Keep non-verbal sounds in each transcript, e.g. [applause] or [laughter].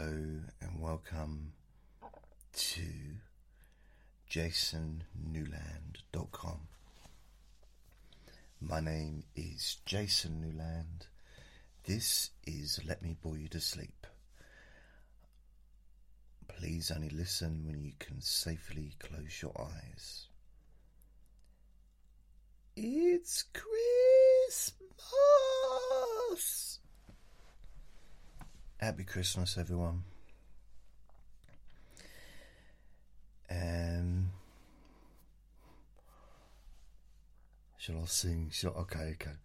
Hello and welcome to jasonnewland.com. My name is Jason Newland. This is Let Me Bore You to Sleep. Please only listen when you can safely close your eyes. It's Christmas! Happy Christmas, everyone. Um, shall I sing? Shall, okay, okay.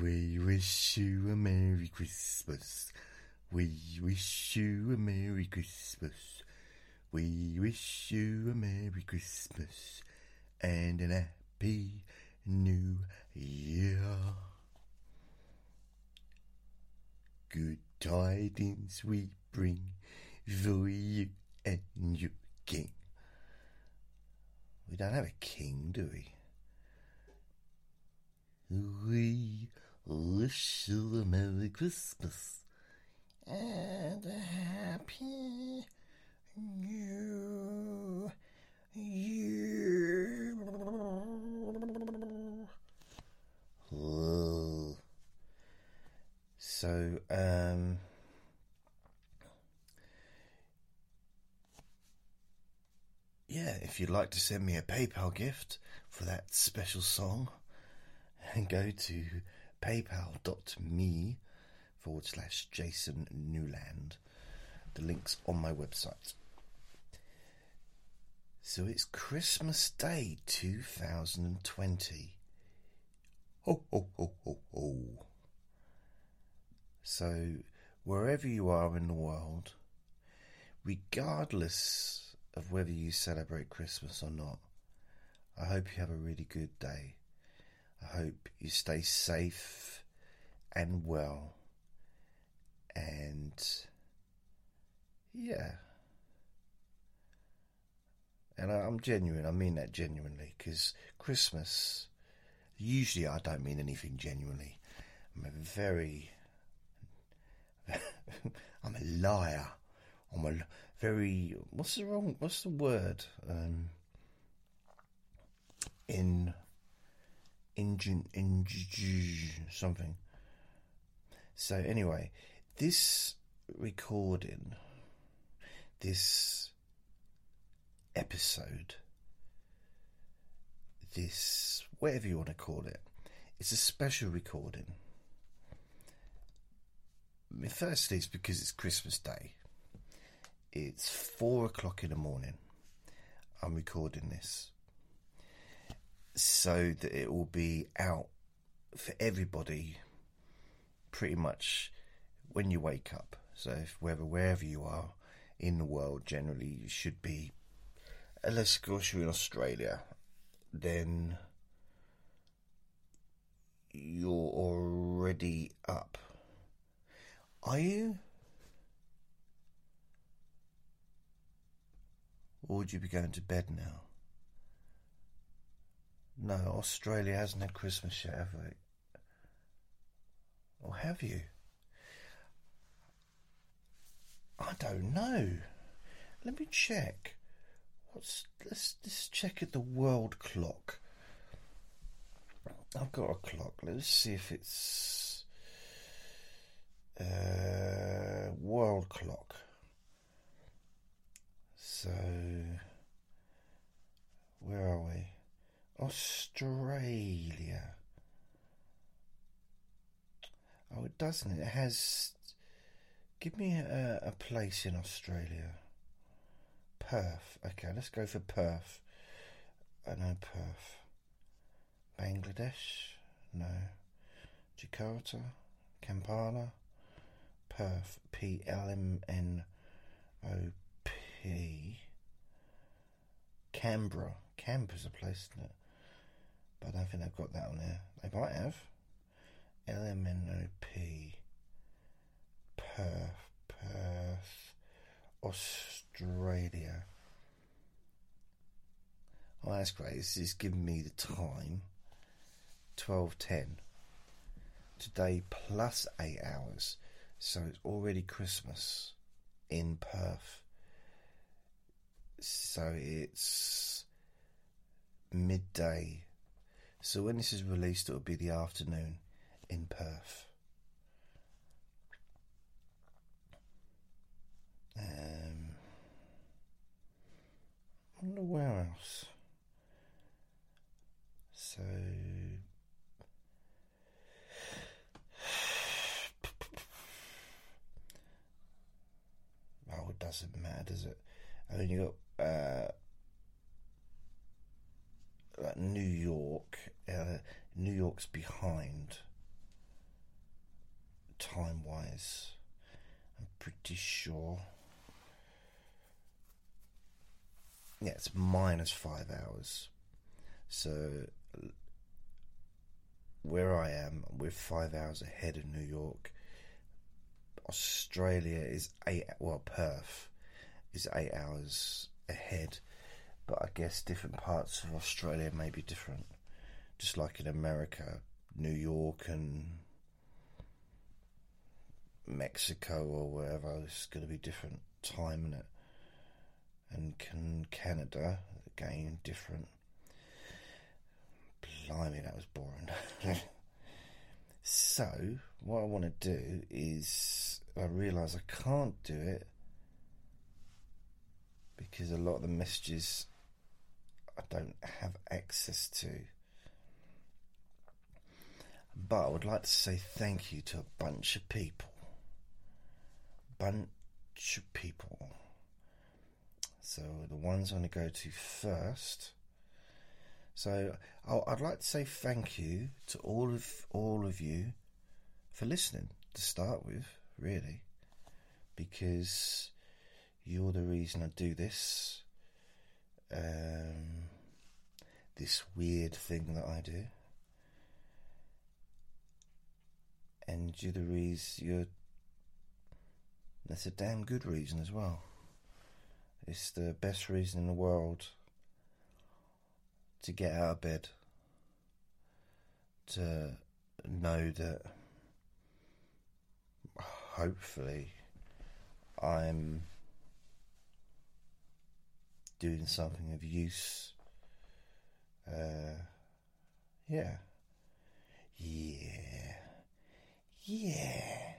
We wish you a Merry Christmas. We wish you a Merry Christmas. We wish you a Merry Christmas and an Happy New Year. Good tidings we bring for you and your king. We don't have a king, do we? We wish you a Merry Christmas and a Happy New Year. Oh. So, um, yeah, if you'd like to send me a PayPal gift for that special song, [laughs] go to paypal.me forward slash Jason Newland. The link's on my website. So it's Christmas Day 2020. Ho, ho, ho, ho, ho. So, wherever you are in the world, regardless of whether you celebrate Christmas or not, I hope you have a really good day. I hope you stay safe and well. And yeah. And I'm genuine, I mean that genuinely, because Christmas, usually I don't mean anything genuinely. I'm a very liar. I'm a very what's the wrong what's the word um, in engine in something. So anyway, this recording, this episode, this whatever you want to call it, it's a special recording firstly, it's because it's Christmas Day. It's four o'clock in the morning. I'm recording this so that it will be out for everybody pretty much when you wake up. So, if wherever, wherever you are in the world, generally you should be, unless of course you're in Australia, then you're already up are you? Or would you be going to bed now? No, Australia hasn't had Christmas yet, have they? Or have you? I don't know. Let me check. What's let's let's check at the world clock. I've got a clock. Let's see if it's uh, world clock. So, where are we? Australia. Oh, it doesn't. It has. Give me a, a place in Australia. Perth. Okay, let's go for Perth. I know Perth. Bangladesh? No. Jakarta? Kampala? Perth, P L M N O P. Canberra. Canberra's a place, isn't it? But I don't think they've got that on there. They might have. L M N O P. Perth, Perth, Australia. Oh, that's great. This is giving me the time. 12.10. Today plus 8 hours. So it's already Christmas. in Perth. So it's midday. So when this is released, it'll be the afternoon in Perth. Um, I wonder where else. So. Oh, it doesn't matter, does it? I mean, you got uh, like New York. Uh, New York's behind time wise. I'm pretty sure. Yeah, it's minus five hours. So where I am, we're five hours ahead of New York. Australia is eight. Well, Perth is eight hours ahead, but I guess different parts of Australia may be different. Just like in America, New York and Mexico or wherever, it's going to be different time in it. And can Canada again different. Blimey, that was boring. [laughs] so, what I want to do is, I realise I can't do it because a lot of the messages I don't have access to. But I would like to say thank you to a bunch of people. Bunch of people. So the ones I'm going to go to first. So I'd like to say thank you to all of all of you for listening to start with, really, because you're the reason I do this. Um, this weird thing that I do. And you're the reason you're that's a damn good reason as well. It's the best reason in the world to get out of bed. To know that hopefully I'm doing something of use. Uh, yeah. Yeah. Yeah.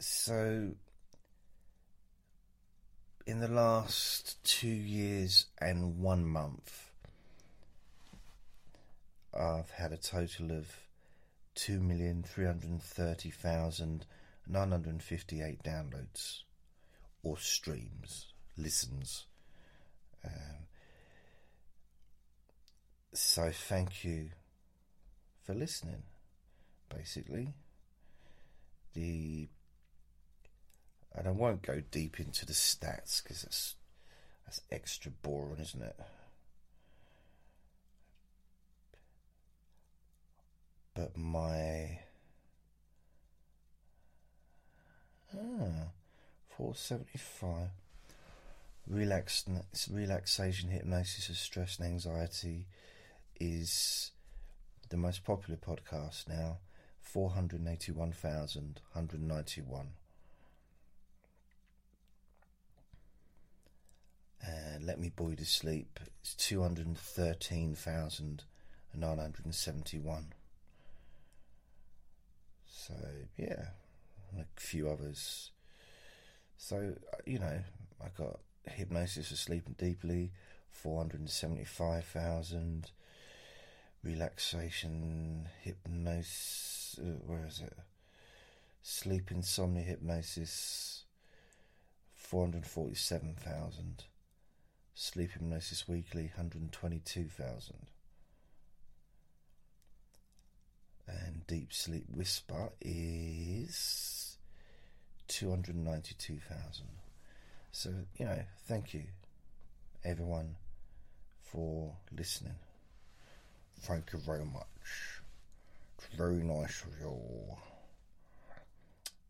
So, in the last two years and one month, I've had a total of 2,330,958 downloads or streams listens. Um, so thank you for listening. Basically, the and I won't go deep into the stats because that's that's extra boring, isn't it? But my ah, four seventy five relax, relaxation, hypnosis of stress and anxiety is the most popular podcast now. 481,191. And Let Me You to Sleep is 213,971. So, yeah, a few others. So, uh, you know, I got hypnosis for sleeping deeply, 475,000. Relaxation, hypnosis, uh, where is it? Sleep insomnia hypnosis, 447,000. Sleep hypnosis weekly, 122,000. And deep sleep whisper is 292,000. So, you know, thank you, everyone, for listening. Thank you very much. It's very nice of you.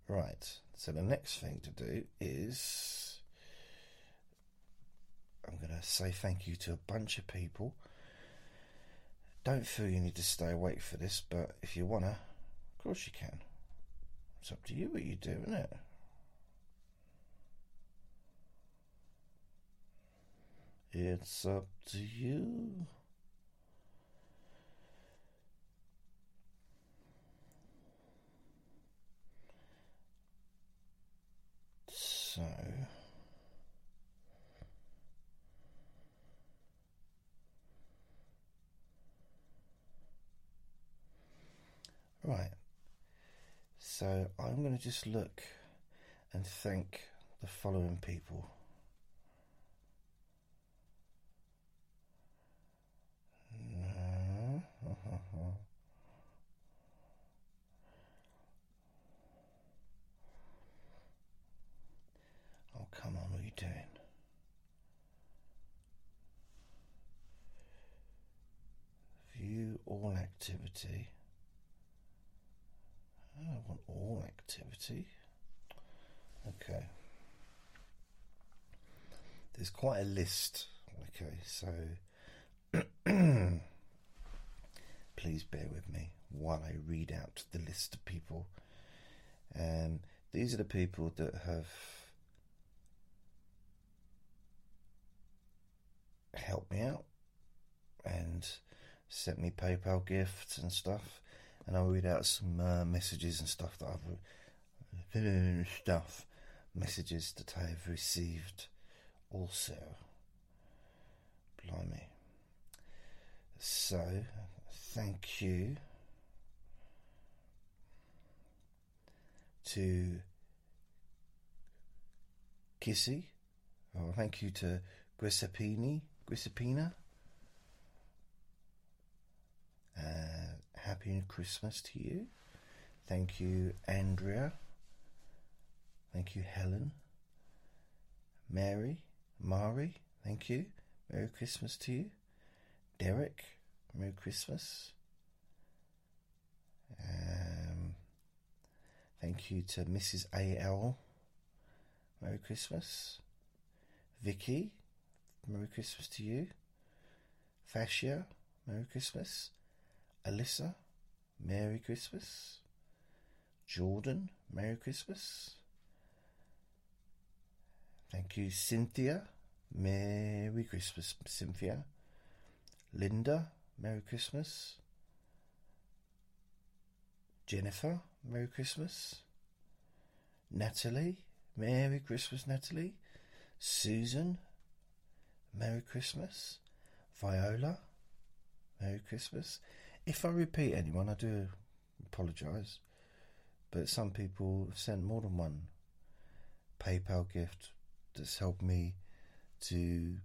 Right, so the next thing to do is I'm going to say thank you to a bunch of people. Don't feel you need to stay awake for this, but if you wanna, of course you can. It's up to you what you do, isn't it? It's up to you. So. Right. So I'm going to just look and thank the following people. [laughs] Oh, come on, what are you doing? View all activity. I want all activity. Okay. There's quite a list. Okay, so [clears throat] please bear with me while I read out the list of people. Um, these are the people that have helped me out and sent me PayPal gifts and stuff. And I'll read out some uh, messages and stuff that I've stuff messages that I have received also. Blimey. So, thank you to Kissy. Oh, thank you to Grisapini, Grisapina. Uh, happy Christmas to you. Thank you, Andrea. Thank you, Helen. Mary, Mari, thank you. Merry Christmas to you. Derek, Merry Christmas. Um, thank you to Mrs. A.L. Merry Christmas. Vicky, Merry Christmas to you. Fascia, Merry Christmas. Alyssa, Merry Christmas. Jordan, Merry Christmas. Thank you, Cynthia. Merry Christmas, Cynthia. Linda, Merry Christmas. Jennifer, Merry Christmas. Natalie, Merry Christmas, Natalie. Susan, Merry Christmas. Viola, Merry Christmas. If I repeat anyone, I do apologise. But some people have sent more than one PayPal gift that's helped me to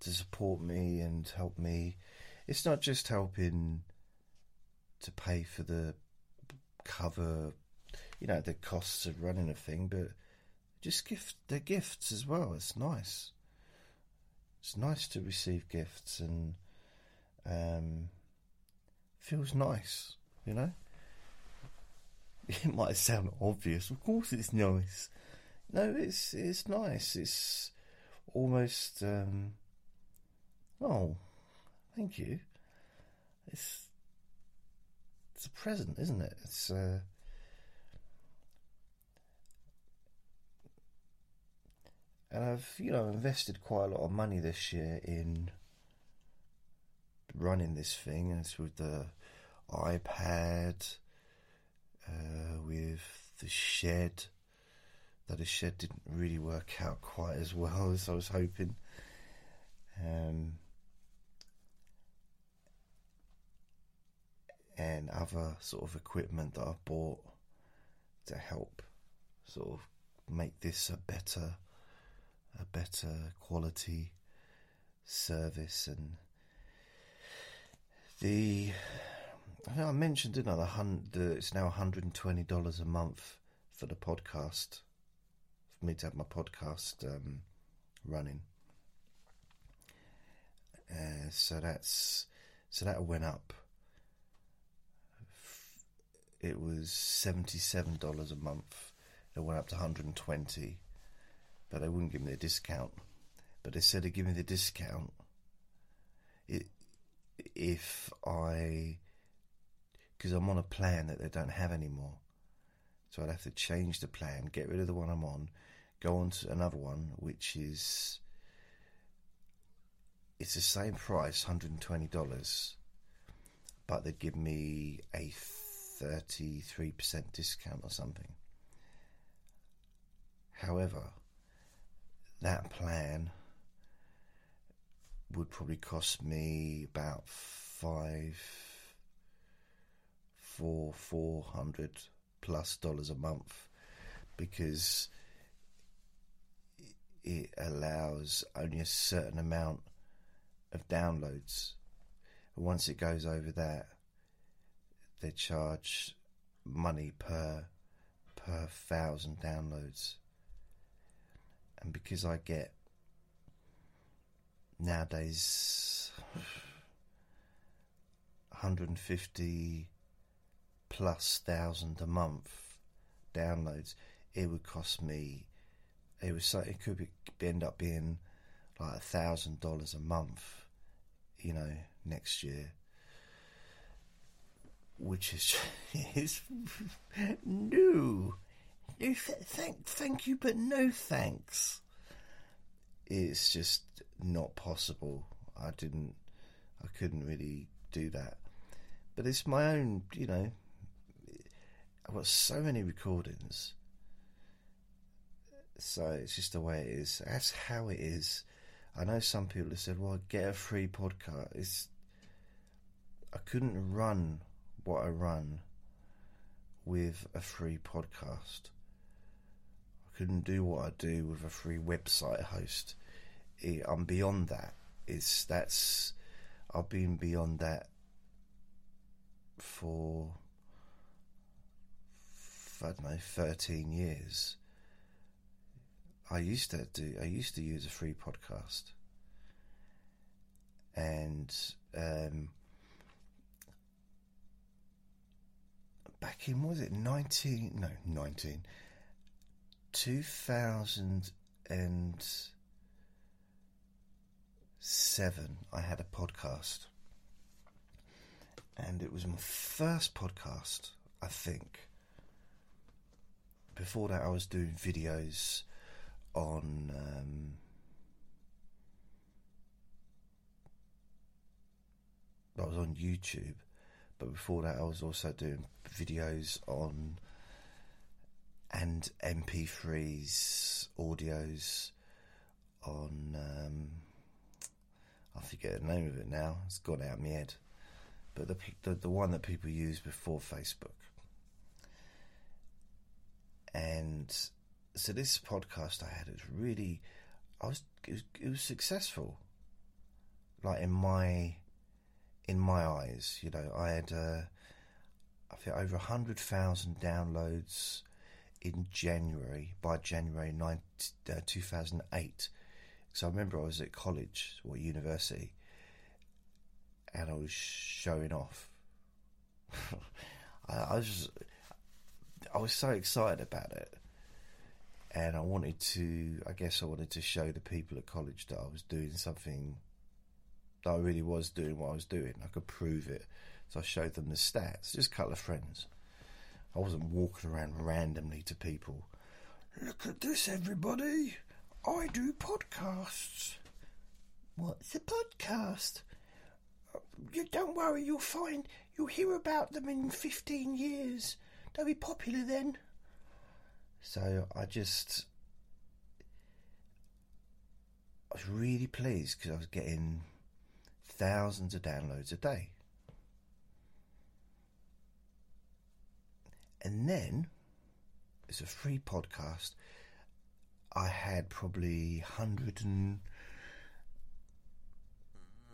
to support me and help me. It's not just helping to pay for the cover, you know, the costs of running a thing, but just gift the gifts as well. It's nice. It's nice to receive gifts and um, feels nice, you know. [laughs] It might sound obvious, of course it's nice. No, it's it's nice. It's almost um, oh, thank you. It's it's a present, isn't it? It's uh, and I've you know invested quite a lot of money this year in running this thing. It's with the iPad, uh, with the shed. That the shed didn't really work out quite as well [laughs] as I was hoping. Um, and other sort of equipment that I've bought to help sort of make this a better a better quality service and the I, I mentioned didn't I the, hun, the it's now $120 a month for the podcast for me to have my podcast um, running. Uh, so that's so that went up. It was $77 a month. It went up to 120 but they wouldn't give me the discount. But they said they'd give me the discount. It, if I, because I'm on a plan that they don't have anymore. So I'd have to change the plan, get rid of the one I'm on, go on to another one, which is it's the same price, hundred and twenty dollars, but they'd give me a thirty three percent discount or something. However, that plan would probably cost me about five, four, four hundred plus dollars a month because it allows only a certain amount of downloads. Once it goes over that, they charge money per per thousand downloads. And because I get nowadays 150 plus thousand a month downloads, it would cost me. It was so it could be, end up being like a thousand dollars a month, you know, next year, which is is no, no, thank, thank you, but no thanks. It's just not possible. I didn't, I couldn't really do that. But it's my own, you know. I've got so many recordings. So it's just the way it is. That's how it is. I know some people have said, well, get a free podcast. It's, I couldn't run what I run with a free podcast. I couldn't do what I do with a free website host. I'm beyond that. It's that's I've been beyond that for I don't know thirteen years. I used to do. I used to use a free podcast, and um, back in was it nineteen? No, nineteen. Two thousand and seven, I had a podcast. And it was my first podcast, I think. Before that, I was doing videos on. Um, I was on YouTube, but before that, I was also doing videos on and MP3s, audios on. Um, I forget the name of it now. It's gone out of my head. But the, the the one that people use before Facebook. And so this podcast I had is really, I was it, was it was successful. Like in my, in my eyes, you know, I had uh, I think over hundred thousand downloads in January by January 9, uh, 2008 so I remember I was at college or university and I was showing off. [laughs] I, I, was I was so excited about it. And I wanted to, I guess I wanted to show the people at college that I was doing something, that I really was doing what I was doing. I could prove it. So I showed them the stats, just a couple of friends. I wasn't walking around randomly to people. Look at this, everybody. I do podcasts. What's a podcast? Uh, you don't worry, you'll find you'll hear about them in fifteen years. They'll be popular then. So I just I was really pleased because I was getting thousands of downloads a day. And then it's a free podcast I had probably hundred and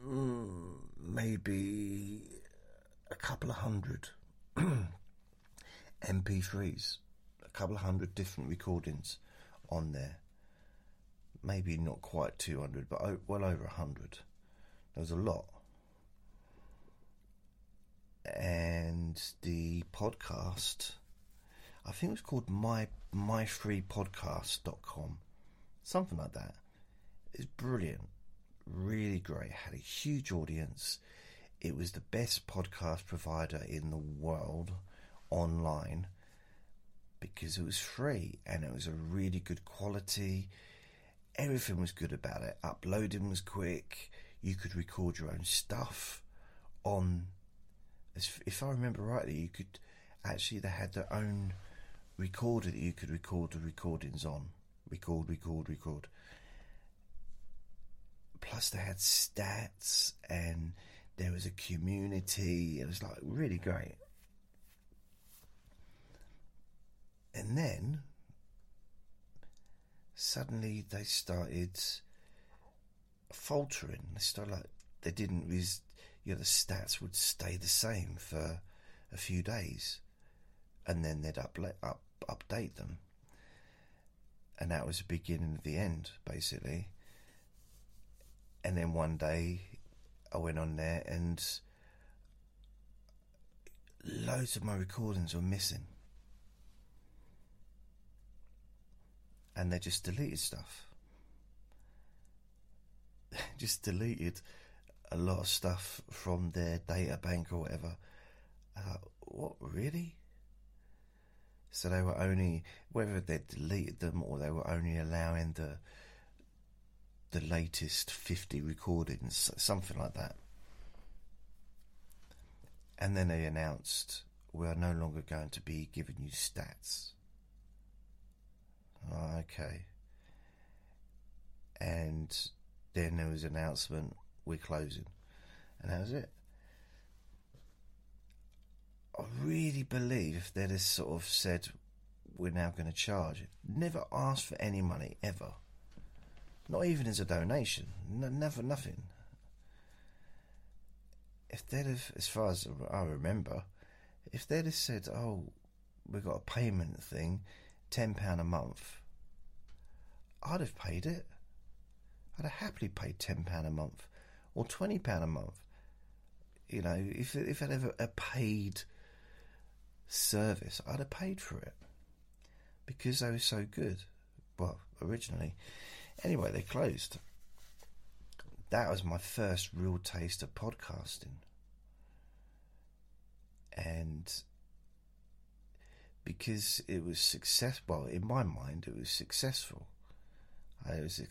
mm, maybe a couple of hundred [clears throat] MP3s, a couple of hundred different recordings on there. Maybe not quite 200, but well over 100. There was a lot. And the podcast I think it was called my myfreepodcast.com, something like that. It's brilliant, really great. Had a huge audience. It was the best podcast provider in the world online because it was free and it was a really good quality. Everything was good about it. Uploading was quick. you could record your own stuff on. If I remember rightly, you could actually they had their own recorder that you could record the recordings on. Record, record, record. Plus, they had stats and there was a community. It was like really great. And then suddenly they started faltering. They started like they didn't. Res- you know, the stats would stay the same for a few days, and then they'd up, let up update them. And that was the beginning of the end, basically. And then one day, I went on there and loads of my recordings were missing. And they just deleted stuff. [laughs] just deleted a lot of stuff from their data bank or whatever. Thought, what, really? So they were only, whether they deleted them or they were only allowing the the latest 50 recordings, something like that. And then they announced, we are no longer going to be giving you stats. Oh, okay. And then there was an announcement, we're closing. And that was it. I really believe if they'd have sort of said, we're now going to charge, never asked for any money, ever. Not even as a donation. No, never, nothing. If they'd have, as far as I remember, if they'd have said, oh, we've got a payment thing, £10 a month, I'd have paid it. I'd have happily paid £10 a month or £20 a month. You know, if, if I'd ever a paid service, I'd have paid for it because they were so good. Well, originally. Anyway, they closed. That was my first real taste of podcasting. And because it was success, well, in my mind, it was successful. It was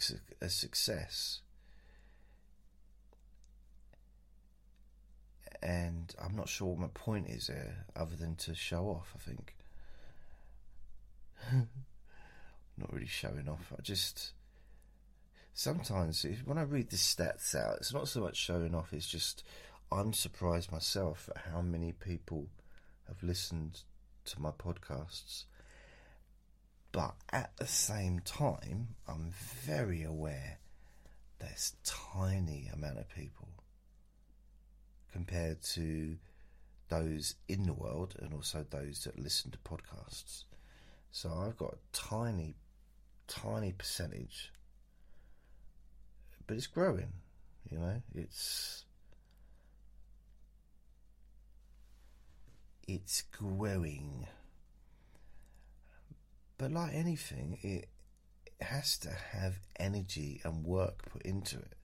a success. And I'm not sure what my point is there, other than to show off, I think. [laughs] not really showing off. I just sometimes when I read the stats out, it's not so much showing off. It's just I'm surprised myself at how many people have listened to my podcasts. But at the same time, I'm very aware there's tiny amount of people compared to those in the world and also those that listen to podcasts. So I've got a tiny, tiny percentage, but it's growing. You know, it's it's growing. But like anything, it has to have energy and work put into it.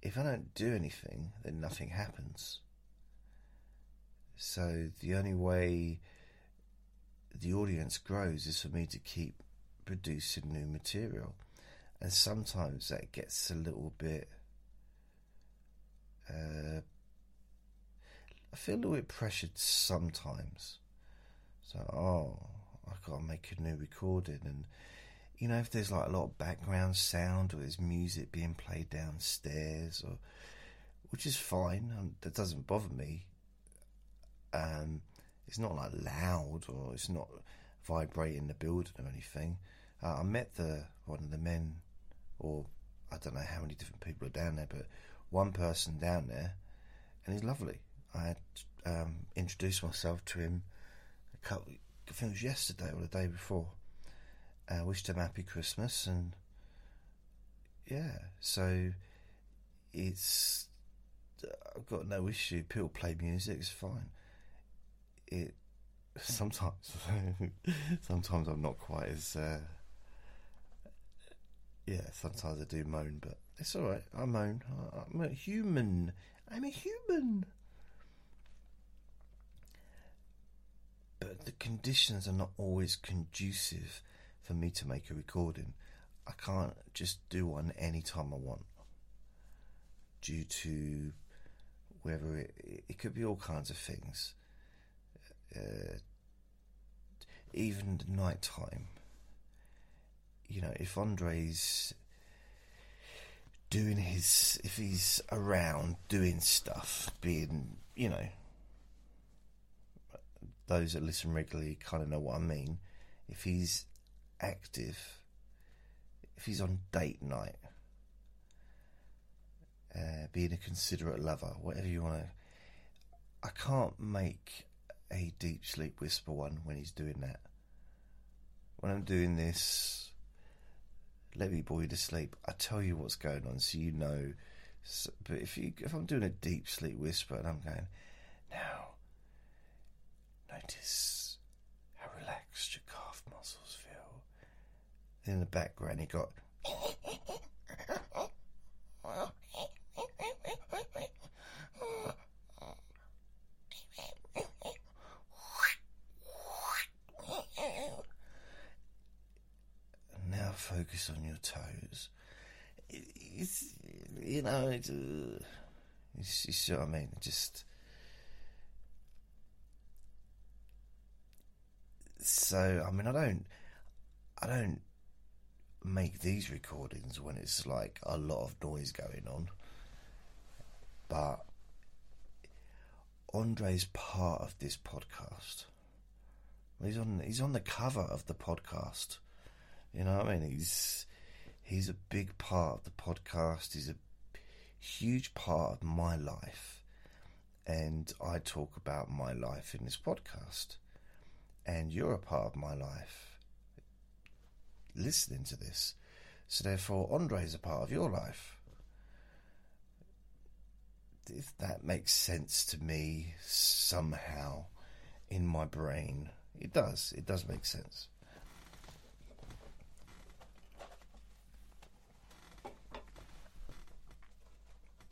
If I don't do anything, then nothing happens. So the only way the audience grows is for me to keep producing new material. And sometimes that gets a little bit. Uh, I feel a little bit pressured sometimes. So, oh, I've got to make a new recording. And, you know, if there's like a lot of background sound or there's music being played downstairs, or which is fine, um, that doesn't bother me. Um, it's not like loud or it's not vibrating the building or anything. Uh, I met the one of the men, or I don't know how many different people are down there, but one person down there, and he's lovely. I had um, introduced myself to him a couple, I think it was yesterday or the day before. I uh, wished him happy Christmas, and yeah, so it's I've got no issue. People play music; it's fine it [laughs] sometimes [laughs] sometimes I'm not quite as uh, yeah. Sometimes I do moan, but it's all right. I moan. I'm a human. I'm a human. But the conditions are not always conducive for me to make a recording. I can't just do one anytime I want. due to whether it, it could be all kinds of things. Uh, even night time. You know, if Andre's doing his, if he's around doing stuff, being, you know, those that listen regularly kind of know what I mean. If he's active, if he's on date night, uh, being a considerate lover, whatever you want to. I can't make a deep sleep whisper one when he's doing that. When I'm doing this, let me bore you to sleep. I tell you what's going on, so you know. So, but if you, if I'm doing a deep sleep whisper and I'm going, now, notice how relaxed your calf muscles feel. In the background, he got. now focus on your toes. It's, you know, it's, uh, you see what I mean? Just so I mean, I don't, I don't make these recordings when it's like a lot of noise going on, but Andre's part of this podcast. He's on. He's on the cover of the podcast. You know what I mean? He's he's a big part of the podcast. He's a huge part of my life, and I talk about my life in this podcast. And you're a part of my life, listening to this. So therefore, Andre is a part of your life. If that makes sense to me somehow in my brain, it does. It does make sense.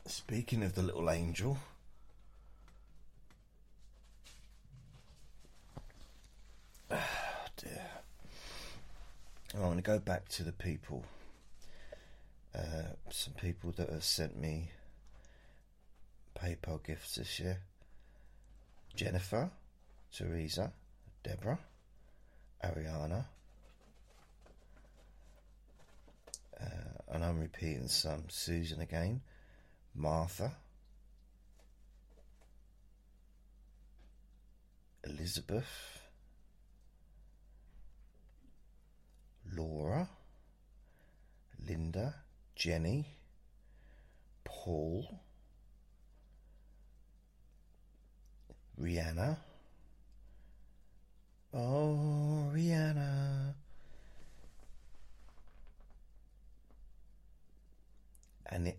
Speaking of the little angel, oh dear. I want to go back to the people. Uh, some people that have sent me PayPal gifts this year Jennifer, Teresa, Deborah, Ariana, uh, and I'm repeating some Susan again. Martha, Elizabeth, Laura, Linda, Jenny, Paul, Rihanna. Oh, Rihanna.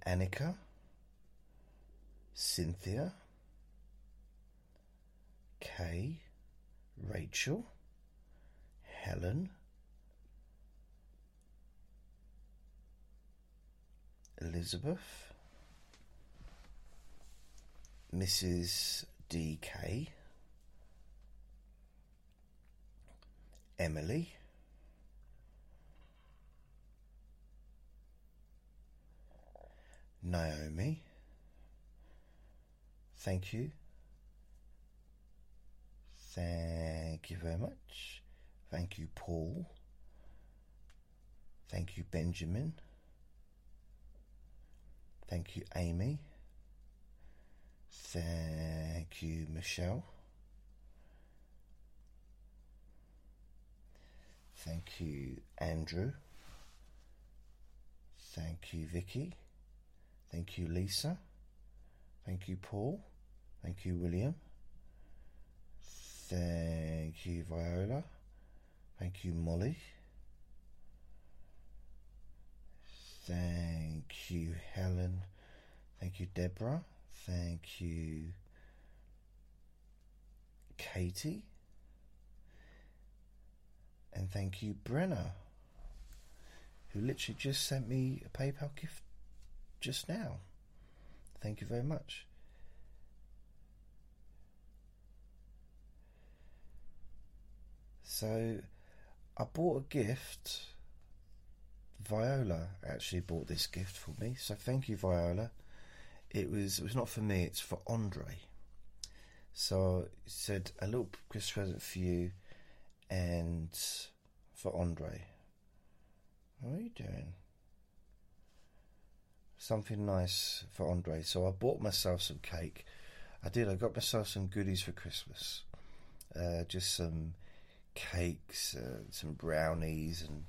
Annika. Cynthia, Kay, Rachel, Helen, Elizabeth, Mrs. DK, Emily, Naomi, Thank you. Thank you very much. Thank you, Paul. Thank you, Benjamin. Thank you, Amy. Thank you, Michelle. Thank you, Andrew. Thank you, Vicky. Thank you, Lisa. Thank you, Paul. Thank you, William. Thank you, Viola. Thank you, Molly. Thank you, Helen. Thank you, Deborah. Thank you, Katie. And thank you, Brenna, who literally just sent me a PayPal gift just now. Thank you very much. So I bought a gift. Viola actually bought this gift for me, so thank you, Viola. it was it was not for me. It's for Andre. So it said a little Christmas present for you, and for Andre. What are you doing? Something nice for Andre. So I bought myself some cake. I did. I got myself some goodies for Christmas. Uh, just some cakes, uh, some brownies, and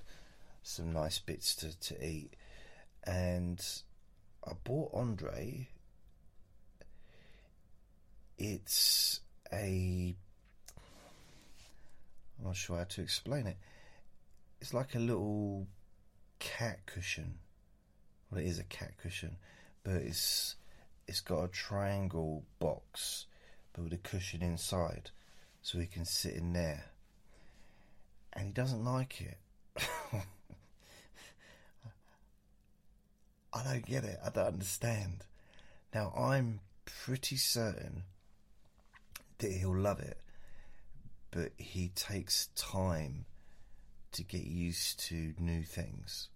some nice bits to, to eat. And I bought Andre. It's a. I'm not sure how to explain it. It's like a little cat cushion. Well, it is a cat cushion, but it's it's got a triangle box, but with a cushion inside, so he can sit in there. And he doesn't like it. [laughs] I don't get it. I don't understand. Now I'm pretty certain that he'll love it, but he takes time to get used to new things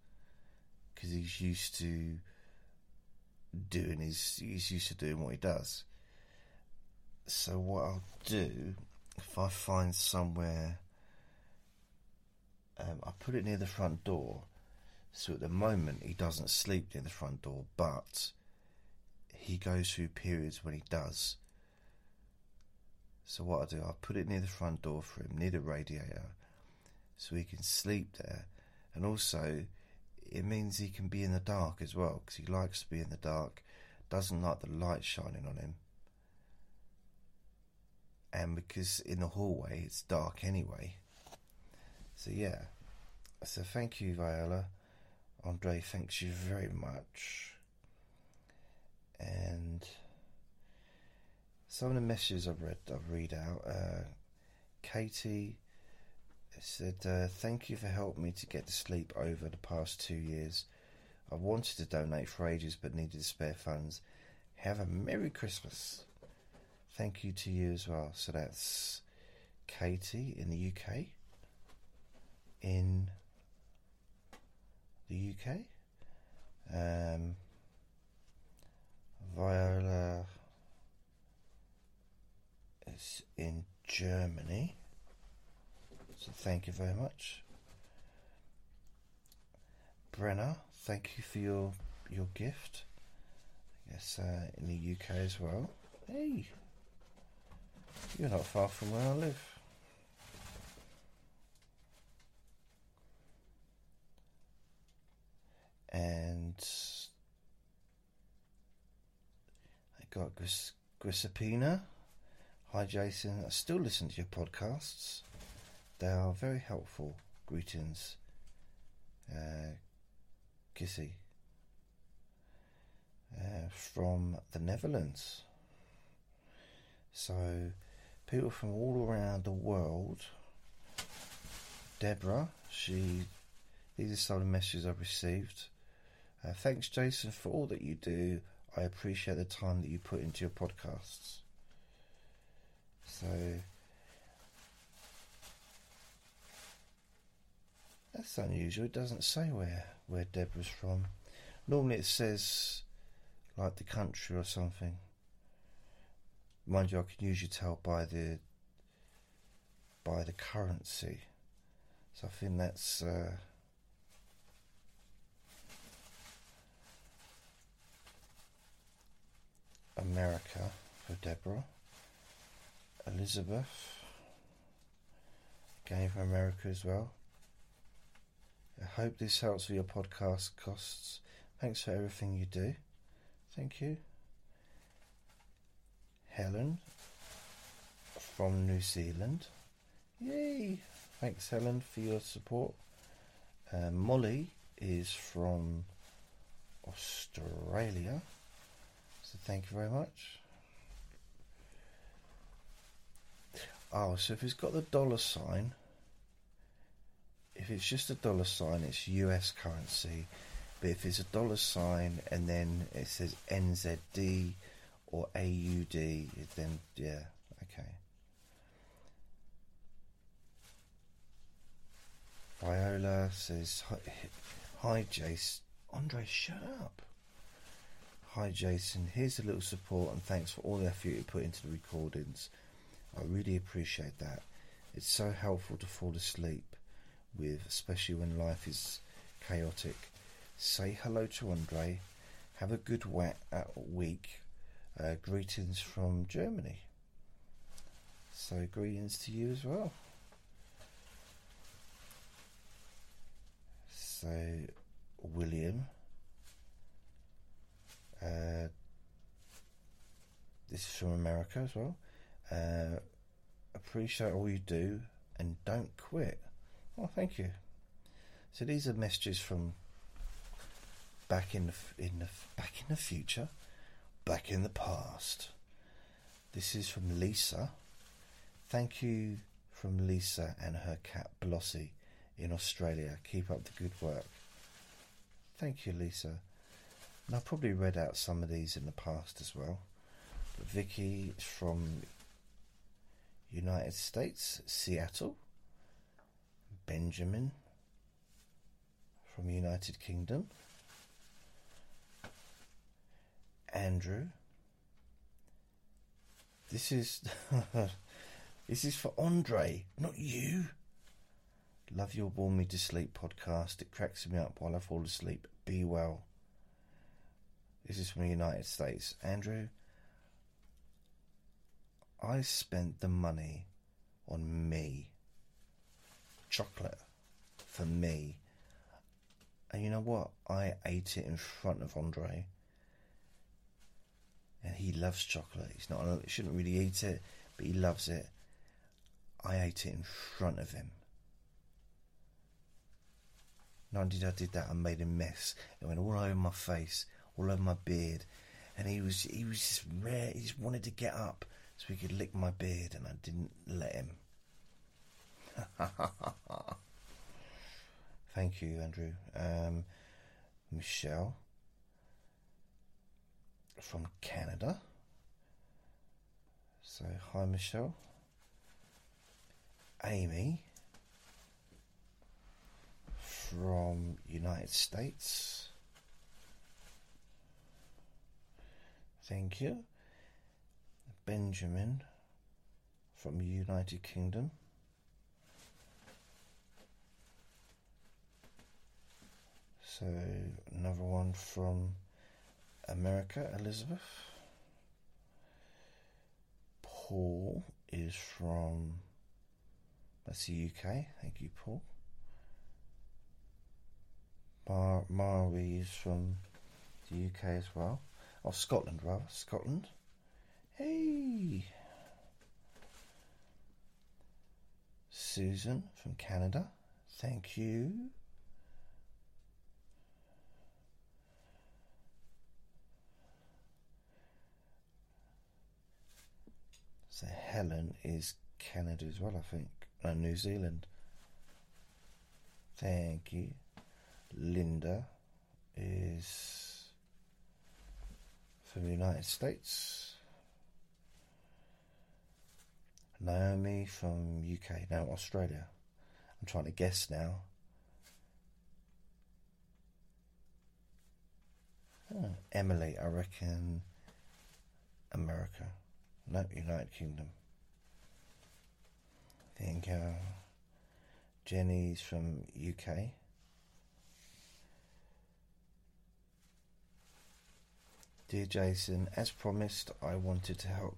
because he's used to doing his he's used to doing what he does. So what I'll do if I find somewhere, um, I put it near the front door. So at the moment he doesn't sleep near the front door, but he goes through periods when he does. So what I do, I put it near the front door for him, near the radiator, so he can sleep there, and also it means he can be in the dark as well because he likes to be in the dark, doesn't like the light shining on him, and because in the hallway it's dark anyway. So yeah, so thank you, Viola. Andre thanks you very much. And some of the messages I've read, I've read out. Uh, Katie said, uh, Thank you for helping me to get to sleep over the past two years. I wanted to donate for ages but needed spare funds. Have a Merry Christmas. Thank you to you as well. So that's Katie in the UK. In the UK. Um, Viola is in Germany. So thank you very much. Brenna, thank you for your your gift. I guess uh, in the UK as well. Hey, you're not far from where I live. And I got Gris- Grisapina. Hi, Jason. I still listen to your podcasts. They are very helpful. Greetings, uh, Kissy, uh, from the Netherlands. So, people from all around the world. Deborah, she. These are some of the messages I've received. Uh, thanks, Jason, for all that you do. I appreciate the time that you put into your podcasts. So, that's unusual. It doesn't say where where Deborah's from. Normally, it says like the country or something. Mind you, I can usually tell by the by the currency. So I think that's. Uh, America for Deborah. Elizabeth. Again from America as well. I hope this helps with your podcast costs. Thanks for everything you do. Thank you. Helen from New Zealand. Yay! Thanks, Helen, for your support. Uh, Molly is from Australia. So thank you very much. Oh, so if it's got the dollar sign, if it's just a dollar sign, it's US currency. But if it's a dollar sign and then it says NZD or AUD, then yeah, okay. Viola says, Hi, Jace. Andre, shut up. Hi Jason, here's a little support and thanks for all the effort you put into the recordings. I really appreciate that. It's so helpful to fall asleep with, especially when life is chaotic. Say hello to Andre. Have a good uh, week. Uh, greetings from Germany. So, greetings to you as well. So, William. Uh, this is from America as well. Uh, appreciate all you do and don't quit. Oh, thank you. So these are messages from back in the in the back in the future, back in the past. This is from Lisa. Thank you from Lisa and her cat Blossy in Australia. Keep up the good work. Thank you, Lisa. And I probably read out some of these in the past as well. But Vicky from United States, Seattle. Benjamin from United Kingdom. Andrew. This is [laughs] this is for Andre, not you. Love your Bore Me to Sleep podcast. It cracks me up while I fall asleep. Be well. This is from the United States. Andrew, I spent the money on me. Chocolate for me. And you know what? I ate it in front of Andre. And he loves chocolate. He's not, he shouldn't really eat it, but he loves it. I ate it in front of him. Not only I did that, I made a mess. It went all over my face, all over my beard. And he was, he was just rare. He just wanted to get up so he could lick my beard, and I didn't let him. [laughs] Thank you, Andrew. Um, Michelle from Canada. So, hi, Michelle. Amy from United States. Thank you. Benjamin from United Kingdom. So another one from America, Elizabeth. Paul is from that's the UK. Thank you, Paul. Mar Marwi is from the UK as well. Oh, Scotland, rather. Scotland. Hey. Susan from Canada. Thank you. So Helen is Canada as well, I think. No, New Zealand. Thank you. Linda is from the United States. Naomi from UK, now Australia. I'm trying to guess now. Oh, Emily, I reckon America. No, United Kingdom. Think uh, Jenny's from UK. Dear Jason, as promised, I wanted to help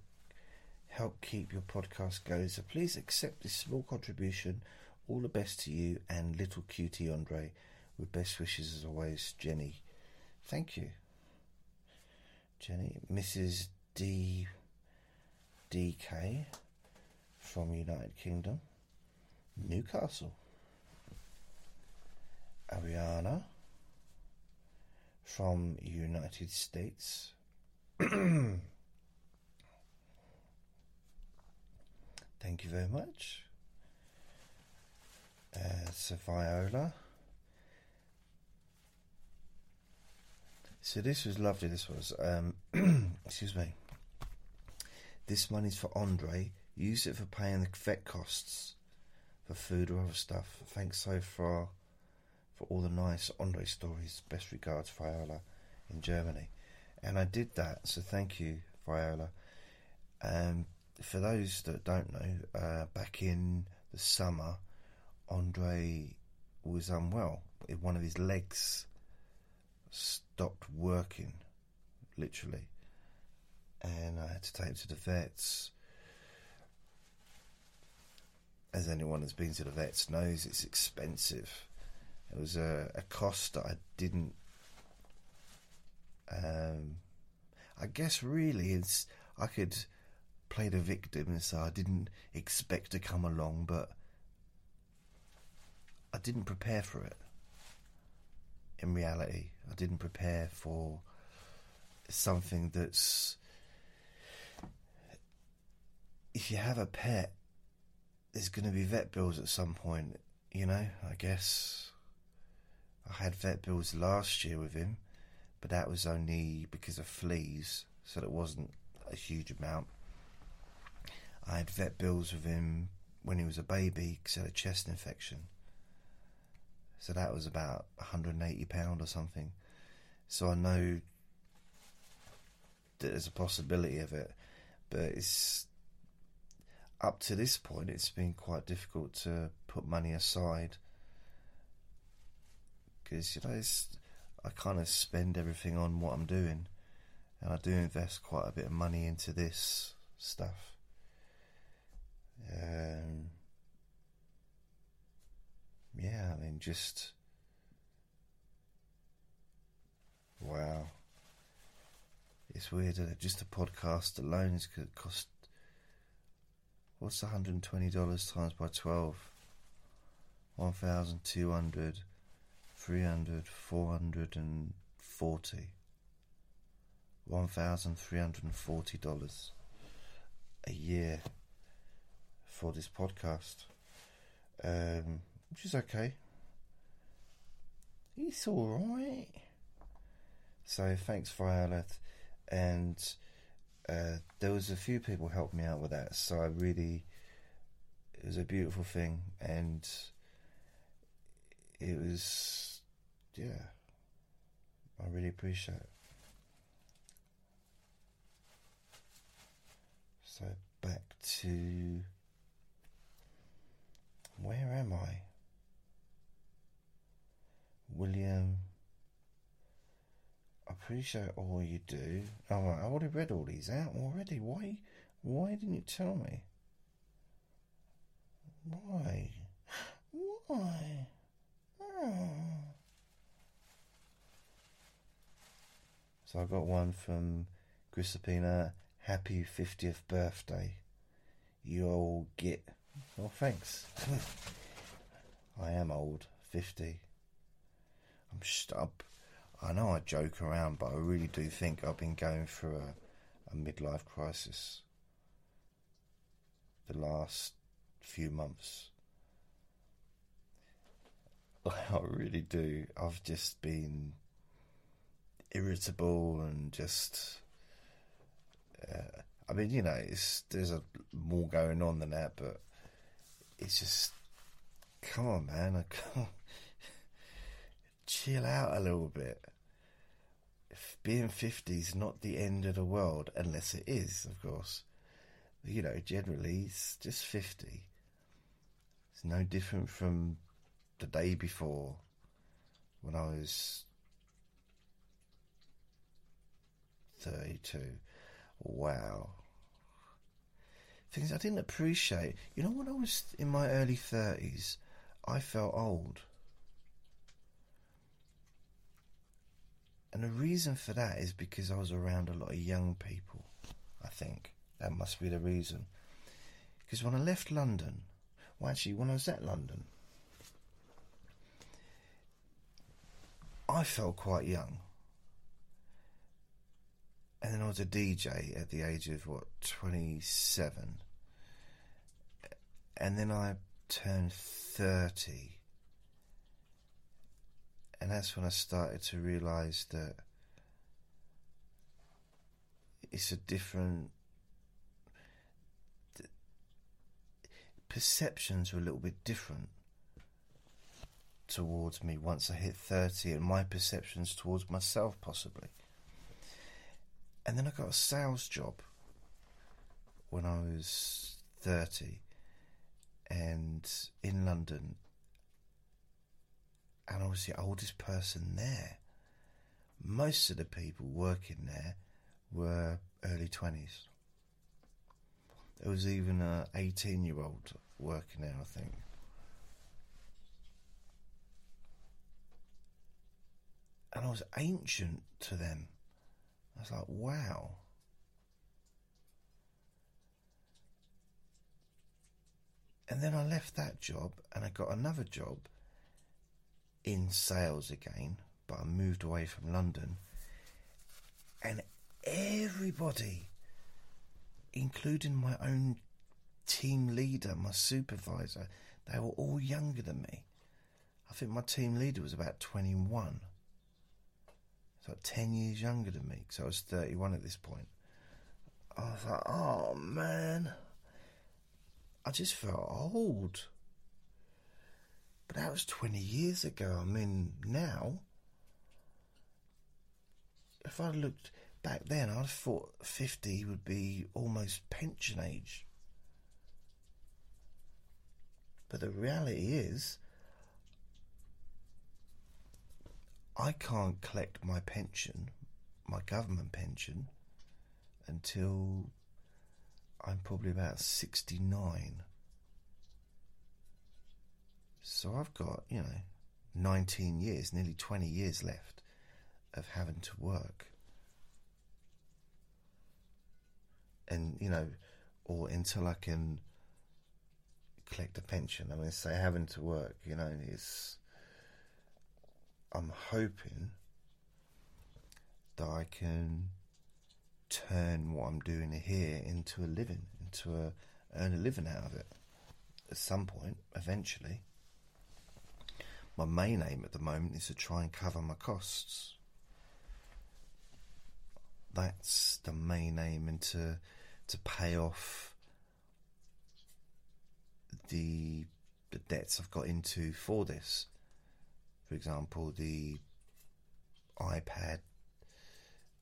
help keep your podcast going, so please accept this small contribution. All the best to you and little cutie Andre. With best wishes as always, Jenny. Thank you. Jenny, Mrs. D. DK from United Kingdom, Newcastle. Ariana from United States. [clears throat] Thank you very much. Uh, so Viola. So this was lovely. This was. Um, [clears throat] excuse me. This money's for Andre. Use it for paying the vet costs for food or other stuff. Thanks so far for all the nice Andre stories. Best regards, Viola in Germany. and I did that. So thank you, Viola. Um, for those that don't know, uh, back in the summer, Andre was unwell. One of his legs stopped working, literally, and I had to take him to the vets. As anyone who's been to the vets knows, it's expensive. It was a, a cost that I didn't. Um, I guess really it's I could play the victim and say I didn't expect to come along, but I didn't prepare for it. In reality, I didn't prepare for something that's. If you have a pet, there's going to be vet bills at some point, you know, I guess. I had vet bills last year with him, but that was only because of fleas, so it wasn't a huge amount. I had vet bills with him when he was a baby because he had a chest infection. So that was about £180 or something. So I know that there's a possibility of it, but it's up to this point, it's been quite difficult to put money aside because you know I kind of spend everything on what I'm doing, and I do invest quite a bit of money into this stuff. Um, yeah, I mean, just wow. It's weird that just a podcast alone is to cost. What's $120 times by 12? 1,200, 300, 440. $1,340 a year for this podcast, um, which is okay. It's all right. So thanks, Violet, and uh, there was a few people helped me out with that. So I really, it was a beautiful thing, and it was, yeah, I really appreciate it. So back to where am I? William. I appreciate all you do. Oh, I already read all these out already. Why? Why didn't you tell me? Why? [gasps] Why? Oh. So I got one from Grisapina. Happy 50th birthday. You all get well, thanks. [laughs] I am old, 50. I'm stub. I know I joke around, but I really do think I've been going through a, a midlife crisis the last few months. [laughs] I really do. I've just been irritable and just. Uh, I mean, you know, there's a more going on than that, but it's just, come on, man, [laughs] chill out a little bit. If being 50 is not the end of the world, unless it is, of course. You know, generally, it's just 50. It's no different from the day before when I was 32. Wow things I didn't appreciate. You know, when I was in my early 30s, I felt old. And the reason for that is because I was around a lot of young people, I think. That must be the reason. Because when I left London, well, actually, when I was at London, I felt quite young. And then I was a DJ at the age of, what, 27 and then I turned 30. And that's when I started to realize that it's a different. Perceptions are a little bit different towards me once I hit 30, and my perceptions towards myself, possibly. And then I got a sales job when I was 30 and in London. And I was the oldest person there. Most of the people working there were early 20s. There was even an 18 year old working there, I think. And I was ancient to them. I was like, wow. And then I left that job and I got another job in sales again, but I moved away from London. And everybody, including my own team leader, my supervisor, they were all younger than me. I think my team leader was about 21. So 10 years younger than me, because I was 31 at this point. I was like, oh man. I just felt old. But that was 20 years ago. I mean, now, if I looked back then, I'd have thought 50 would be almost pension age. But the reality is, I can't collect my pension, my government pension, until I'm probably about 69. So I've got, you know, 19 years, nearly 20 years left of having to work. And, you know, or until I can collect a pension. I mean, say having to work, you know, is. I'm hoping that I can turn what I'm doing here into a living, into a earn a living out of it at some point, eventually. My main aim at the moment is to try and cover my costs. That's the main aim, and to to pay off the the debts I've got into for this. For example, the iPad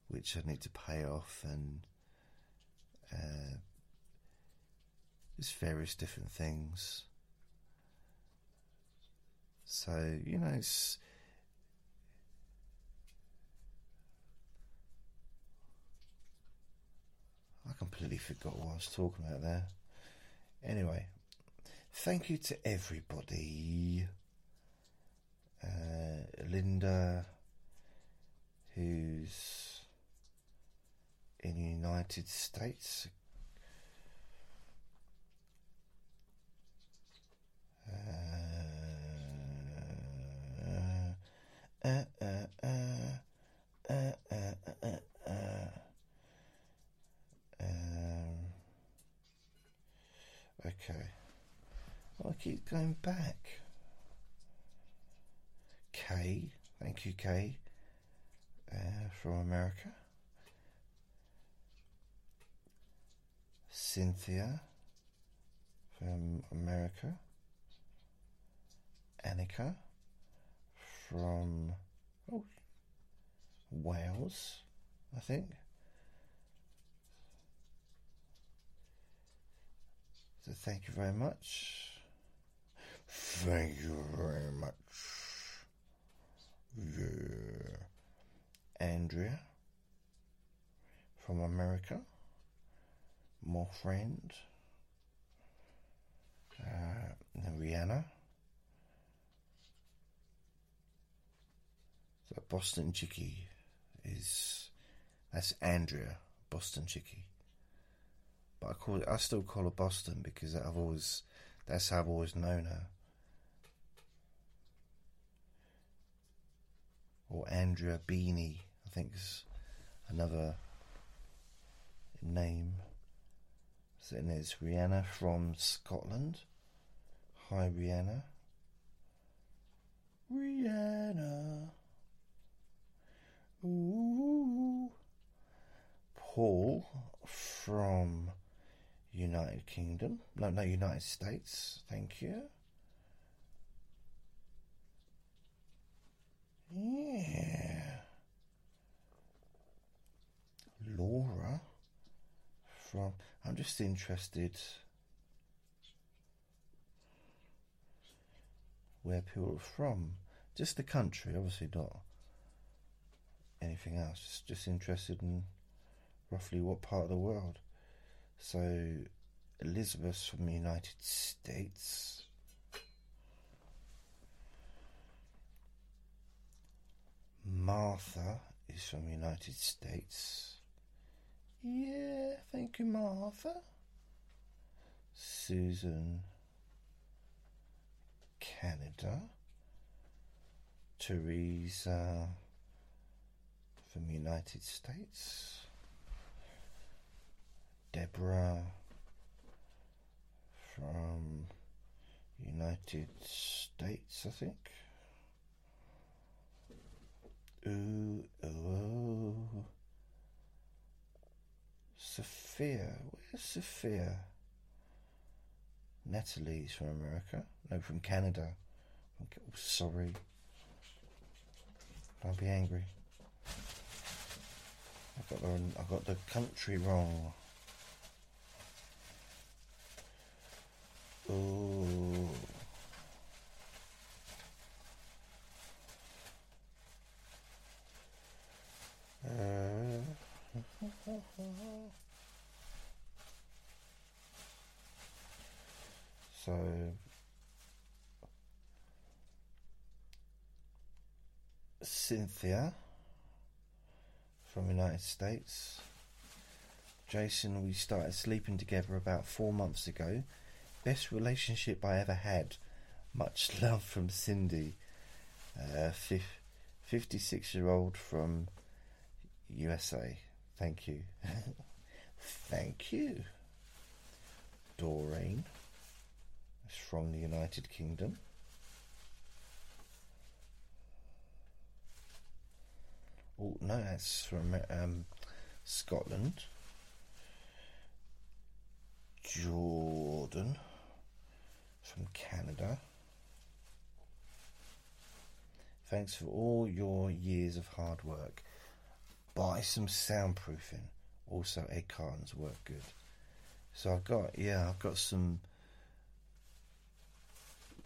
which I need to pay off, and uh, various different things. So you know, it's. I completely forgot what I was talking about there. Anyway, thank you to everybody. Uh, Linda, who's in the United States. Uh, uh, uh, um, okay. I keep going back. Kay, thank you, Kay, uh, from America. Cynthia from America, Annika from oh, Wales, I think. So thank you very much. Thank you very much. Yeah. Andrea from America more friends. Uh, Rihanna. So Boston Chicky is that's Andrea Boston Chicky. But I call it, I still call her Boston because I've always that's how I've always known her. Or Andrea Beanie, I think is another name. So then there's Rihanna from Scotland. Hi, Rihanna. Rihanna. Ooh. Paul from United Kingdom. No, no, United States. Thank you. Yeah. Laura from I'm just interested where people are from. Just the country, obviously not anything else. Just, just interested in roughly what part of the world. So, Elizabeth from the United States. Martha is from United States. Yeah, thank you, Martha. Susan, Canada. Teresa from United States. Deborah from United States, I think. Ooh, oh. Sophia, where's Sophia? Natalie's from America. No, from Canada. Oh, sorry. Don't be angry. I got the I got the country wrong. Oh. So Cynthia from United States. Jason, we started sleeping together about four months ago. Best relationship I ever had. Much [laughs] love from Cindy, uh, 56 year old from USA. Thank you. [laughs] Thank you. Doreen is from the United Kingdom. Oh, no, that's from um, Scotland. Jordan from Canada. Thanks for all your years of hard work. Buy some soundproofing. Also, egg cartons work good. So I've got, yeah, I've got some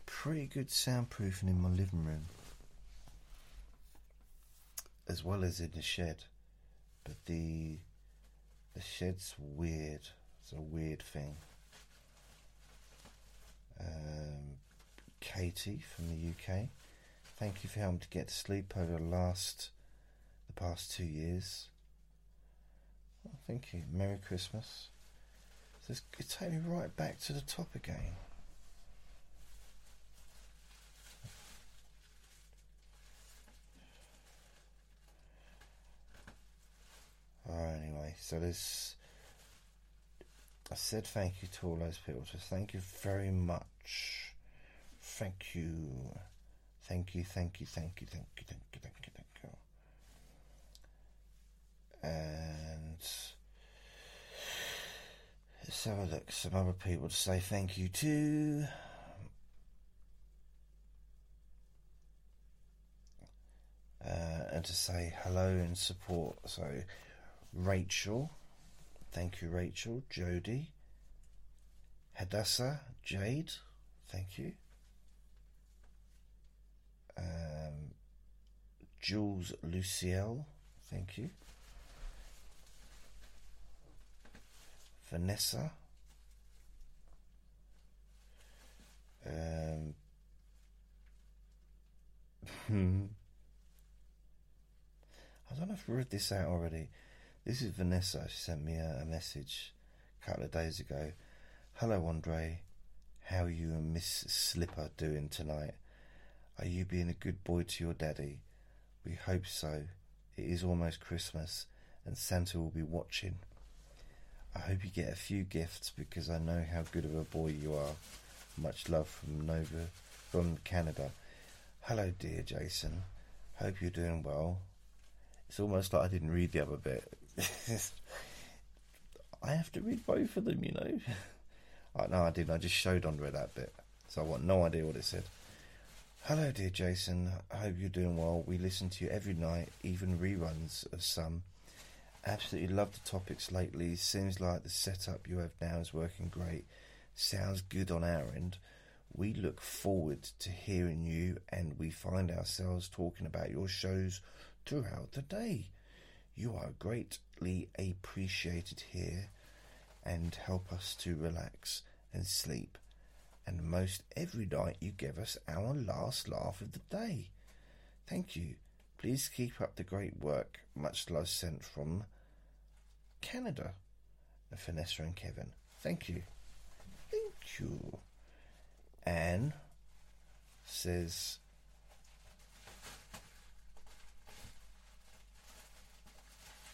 pretty good soundproofing in my living room as well as in the shed. But the the shed's weird. It's a weird thing. Um, Katie from the UK, thank you for helping to get to sleep over the last past two years. Oh, thank you. Merry Christmas. It's, it's me right back to the top again. anyway, so there's. I said thank you to all those people, so thank you very much. Thank you, thank you, thank you, thank you, thank you, thank you, thank you. And let's have a look. Some other people to say thank you to. Uh, and to say hello and support. So, Rachel, thank you, Rachel. Jody, Hadassah, Jade, thank you. Um, Jules Luciel, thank you. Vanessa. Um, I don't know if I read this out already. This is Vanessa. She sent me a, a message a couple of days ago. Hello, Andre. How are you and Miss Slipper doing tonight? Are you being a good boy to your daddy? We hope so. It is almost Christmas and Santa will be watching. I hope you get a few gifts because I know how good of a boy you are. Much love from Nova from Canada. Hello, dear Jason. Hope you're doing well. It's almost like I didn't read the other bit. [laughs] I have to read both of them, you know. [laughs] I, no, I didn't. I just showed Andre that bit, so I want no idea what it said. Hello, dear Jason. I hope you're doing well. We listen to you every night, even reruns of some, Absolutely love the topics lately. Seems like the setup you have now is working great. Sounds good on our end. We look forward to hearing you, and we find ourselves talking about your shows throughout the day. You are greatly appreciated here and help us to relax and sleep. And most every night you give us our last laugh of the day. Thank you. Please keep up the great work. Much love sent from Canada. Vanessa and Kevin. Thank you. Thank you. Anne says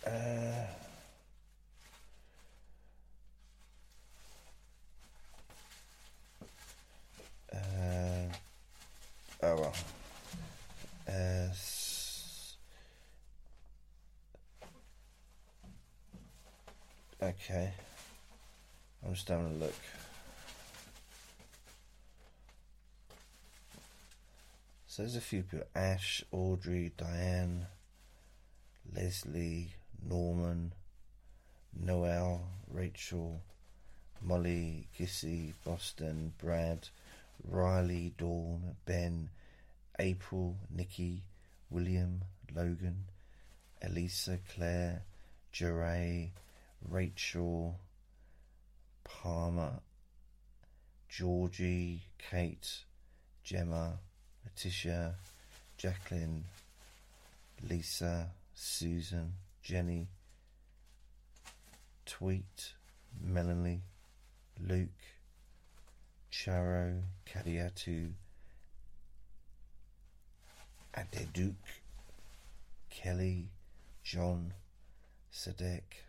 uh, uh, oh well. Uh, okay. I'm just having a look. So there's a few people Ash, Audrey, Diane, Leslie, Norman, Noel, Rachel, Molly, Kissy, Boston, Brad, Riley, Dawn, Ben, April, Nikki, William, Logan, Elisa, Claire, Jeray, Rachel, Palmer, Georgie, Kate, Gemma, Letitia, Jacqueline, Lisa, Susan, Jenny, Tweet, Melanie, Luke, Charo, Kadiatu, Adeduk, Kelly, John, Sadek,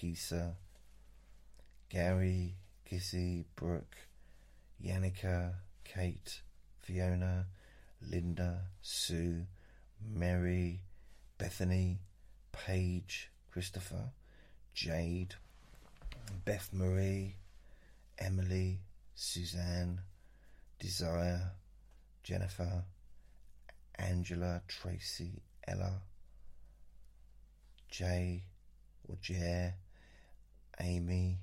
Akisa, Gary, Kissy, Brooke, Yannicka, Kate, Fiona, Linda, Sue, Mary, Bethany, Paige, Christopher, Jade, Beth Marie, Emily, Suzanne, Desire, Jennifer, Angela, Tracy, Ella, Jay or Jer, Amy,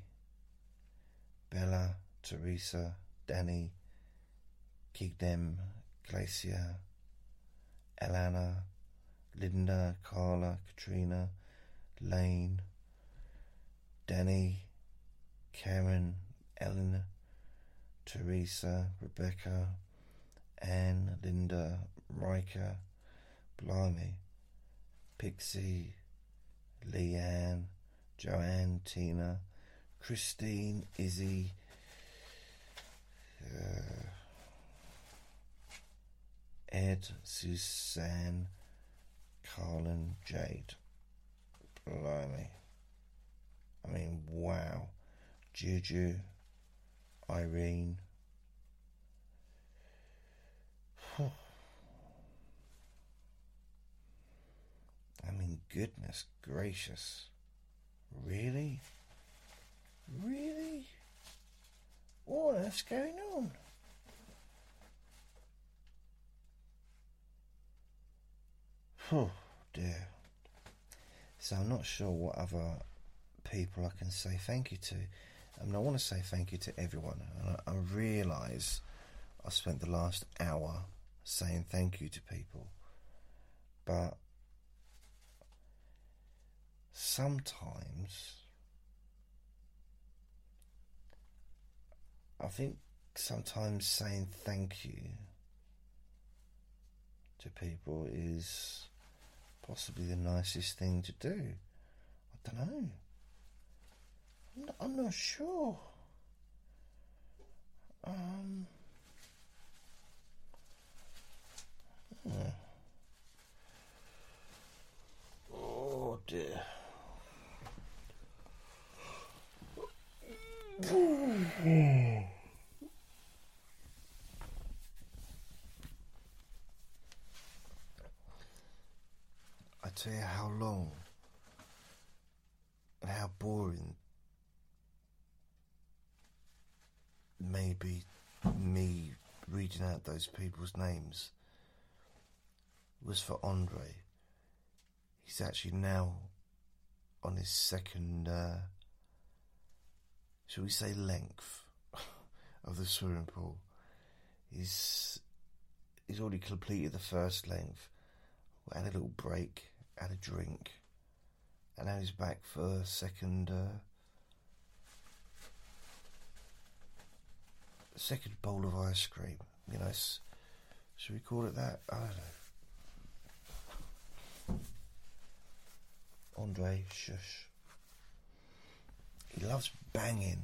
Bella, Teresa, Danny, Kigdem, Glacier, Elana, Linda, Carla, Katrina, Lane, Danny, Karen, Ellen, Teresa, Rebecca, Anne, Linda, Rika, Blimey, Pixie, Leanne, Joanne, Tina, Christine, Izzy, uh, Ed, Suzanne, Carlin, Jade. Blimey. I mean, wow. Juju, Irene. [sighs] I mean, goodness gracious. Really? Really? what What is going on? Oh dear. So I'm not sure what other people I can say thank you to. I mean, I want to say thank you to everyone. And I, I realise I spent the last hour saying thank you to people. But sometimes I think sometimes saying thank you to people is possibly the nicest thing to do. I don't know. I'm not, I'm not sure. Um. Hmm. Oh dear. I tell you how long and how boring maybe me reading out those people's names was for Andre. He's actually now on his second, uh, shall we say, length of the swimming pool. He's he's already completed the first length. Had a little break, had a drink, and now he's back for a second. Uh, second bowl of ice cream. You know, should we call it that? I don't know. Andre, shush. He loves banging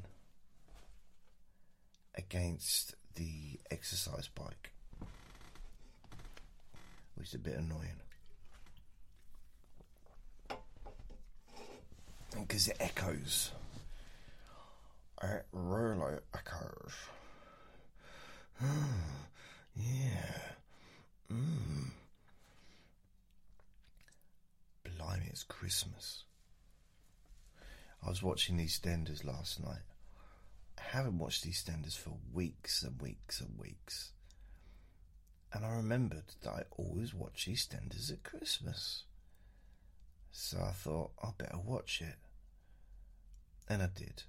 against the exercise bike, which is a bit annoying. Because it echoes. It really echoes. [sighs] yeah. Mm. Blimey, it's Christmas. I was watching these EastEnders last night. I haven't watched EastEnders for weeks and weeks and weeks. And I remembered that I always watch EastEnders at Christmas. So I thought, I better watch it. And I did.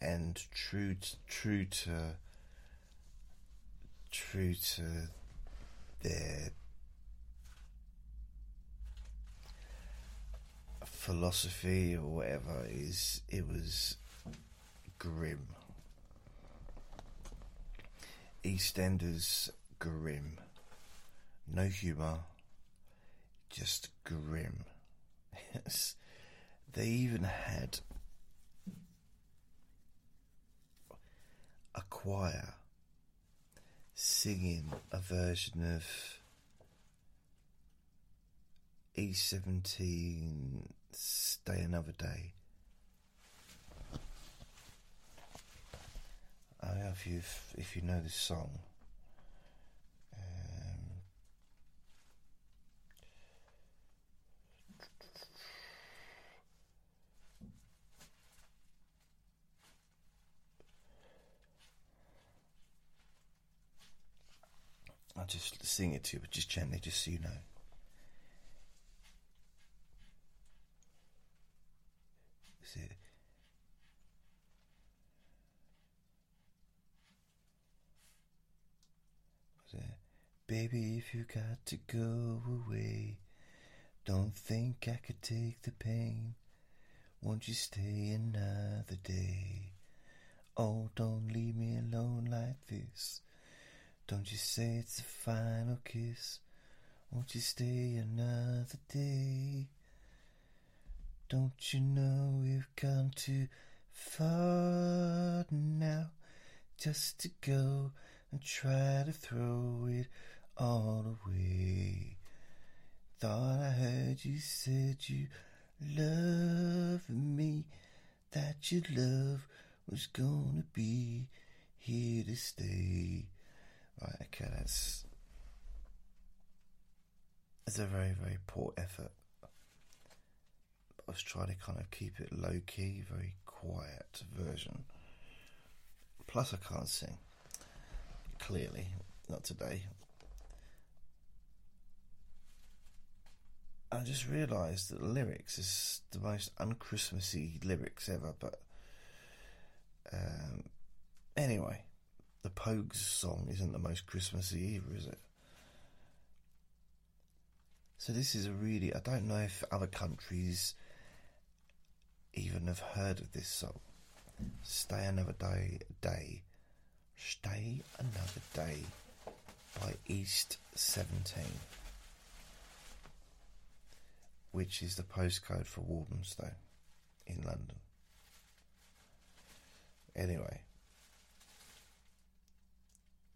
And true, to, true to, true to their philosophy or whatever is it was grim. EastEnders grim. No humour, just grim. Yes. They even had a choir singing a version of E17 Stay Another Day. I don't know if you if you know this song. Um, I'll just sing it to you, but just gently, just so you know. Was it? Baby, if you got to go away, don't think I could take the pain. Won't you stay another day? Oh, don't leave me alone like this. Don't you say it's the final kiss. Won't you stay another day? Don't you know we've gone too far now just to go and try to throw it all away? Thought I heard you said you loved me, that your love was gonna be here to stay. Right, okay, that's that's a very, very poor effort. I was trying to kind of keep it low key, very quiet version. Plus, I can't sing. Clearly, not today. I just realised that the lyrics is the most unchristmassy lyrics ever, but um, anyway, the Pogues song isn't the most Christmassy either, is it? So this is a really I don't know if other countries even have heard of this song. Stay another day day. Stay another day by East Seventeen. Which is the postcode for Walthamstow in London. Anyway,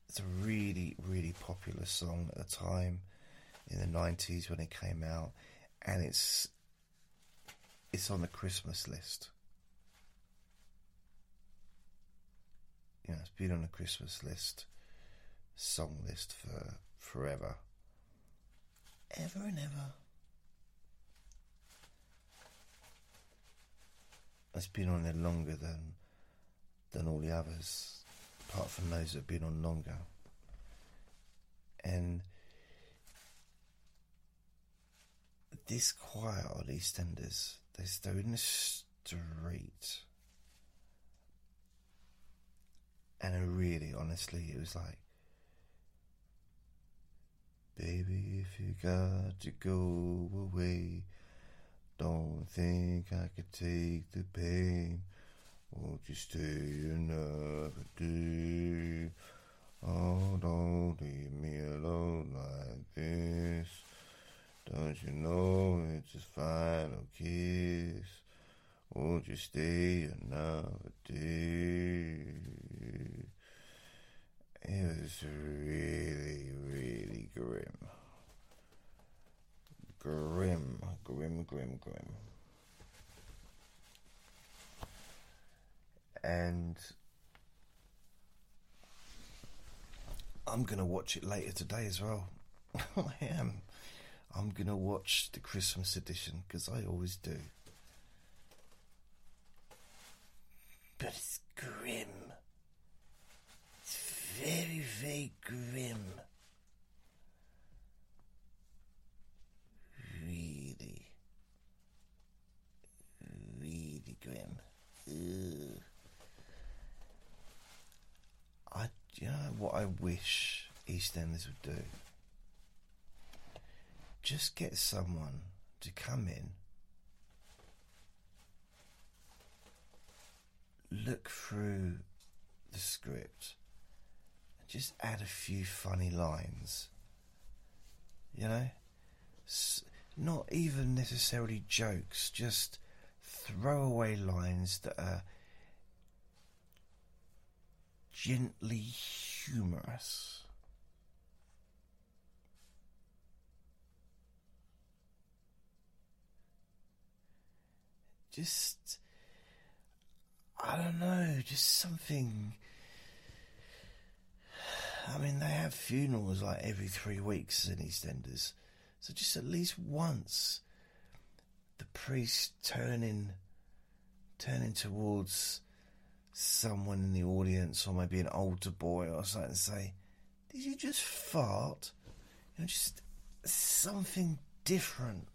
it's a really, really popular song at the time in the 90s when it came out, and it's it's on the Christmas list. Know, it's been on the Christmas list, song list for forever, ever and ever. It's been on there longer than than all the others, apart from those that have been on longer. And this quiet on EastEnders. They're, they're in the street. And I really, honestly, it was like, Baby, if you got to go away, don't think I could take the pain. Won't you stay another day? Oh, don't leave me alone like this. Don't you know it's a final kiss? Won't you stay another day? It was really, really grim. Grim, grim, grim, grim. And I'm going to watch it later today as well. [laughs] I am. I'm going to watch the Christmas edition because I always do. But it's grim. It's very, very grim. Really, really grim. Ugh. I, you know what I wish EastEnders would do? Just get someone to come in, look through the script, and just add a few funny lines. You know? S- not even necessarily jokes, just throwaway lines that are gently humorous. Just, I don't know, just something. I mean, they have funerals like every three weeks in EastEnders, so just at least once, the priest turning, turning towards someone in the audience or maybe an older boy or something and say, Did you just fart? You know, just something different.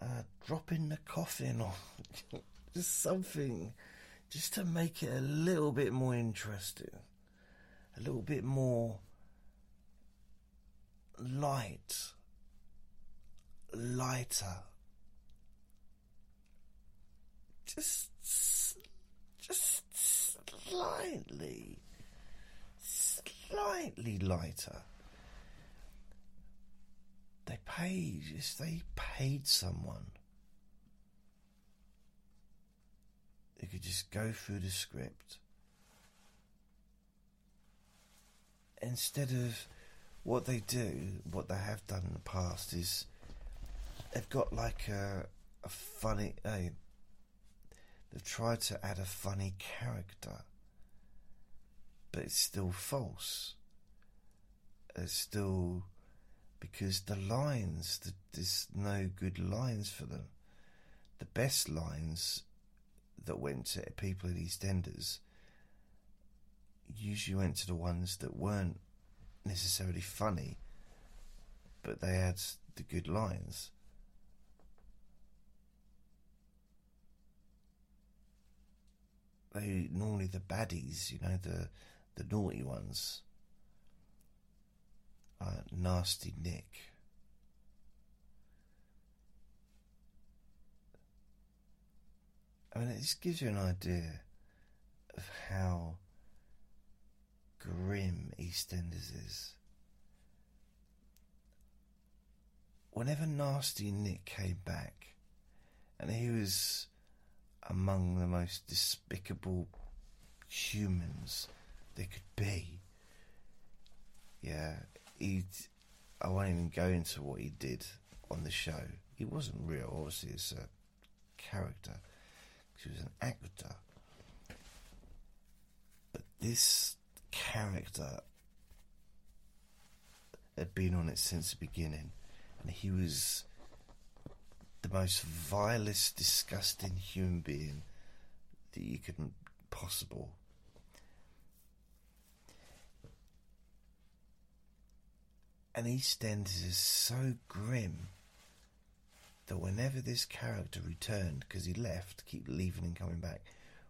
Uh, dropping the coffin or [laughs] just something just to make it a little bit more interesting, a little bit more light, lighter. Just just slightly, slightly lighter. They paid, yes, they paid someone who could just go through the script instead of what they do, what they have done in the past is they've got like a, a funny, They've tried to add a funny character, but it's still false. It's still because the lines, the, there's no good lines for them. The best lines that went to people at EastEnders usually went to the ones that weren't necessarily funny, but they had the good lines. they normally the baddies, you know, the the naughty ones. Uh, nasty Nick. I mean, it just gives you an idea of how grim EastEnders is. Whenever Nasty Nick came back, and he was among the most despicable humans there could be. Yeah, he. I won't even go into what he did on the show. He wasn't real, obviously, it's a character. He was an actor. But this character had been on it since the beginning, and he was the most vilest, disgusting human being that you could possible. And EastEnders is so grim that whenever this character returned, because he left, keep leaving and coming back,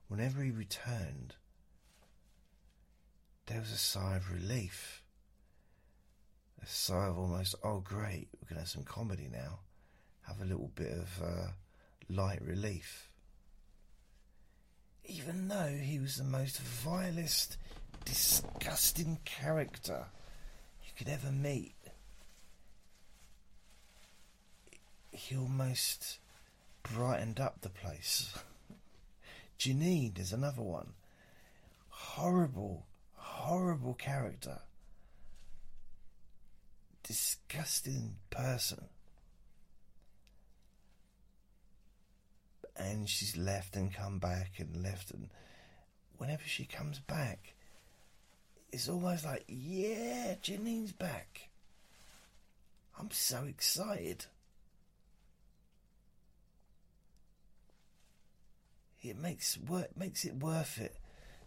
whenever he returned, there was a sigh of relief. A sigh of almost, oh great, we're going to have some comedy now. Have a little bit of uh, light relief. Even though he was the most vilest, disgusting character you could ever meet, he almost brightened up the place. Janine is another one. Horrible, horrible character. Disgusting person. And she's left and come back and left and whenever she comes back it's almost like yeah Janine's back I'm so excited it makes work makes it worth it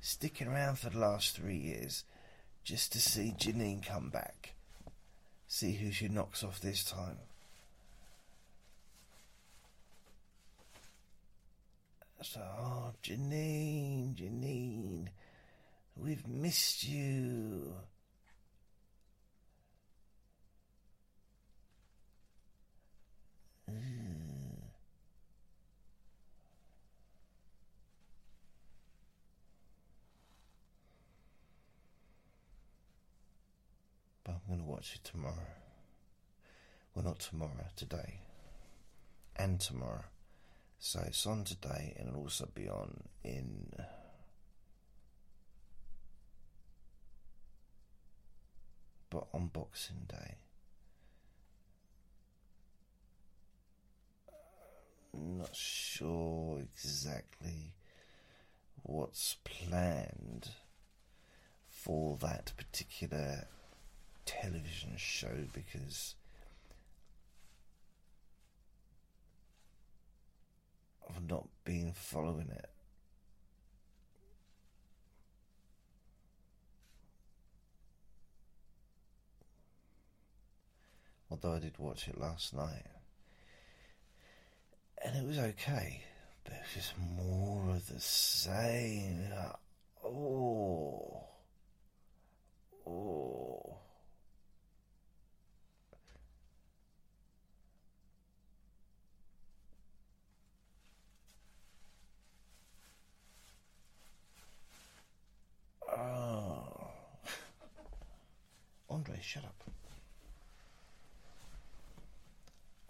sticking around for the last three years just to see Janine come back. See who she knocks off this time. So, oh, Janine, Janine, we've missed you. I'm going to watch it tomorrow. Well, not tomorrow, today. And tomorrow. So it's on today and it'll also be on in. But on Boxing Day. I'm not sure exactly what's planned for that particular television show because I've not been following it. Although I did watch it last night. And it was okay. But it was just more of the same. Oh. Oh. Oh. Andre, shut up.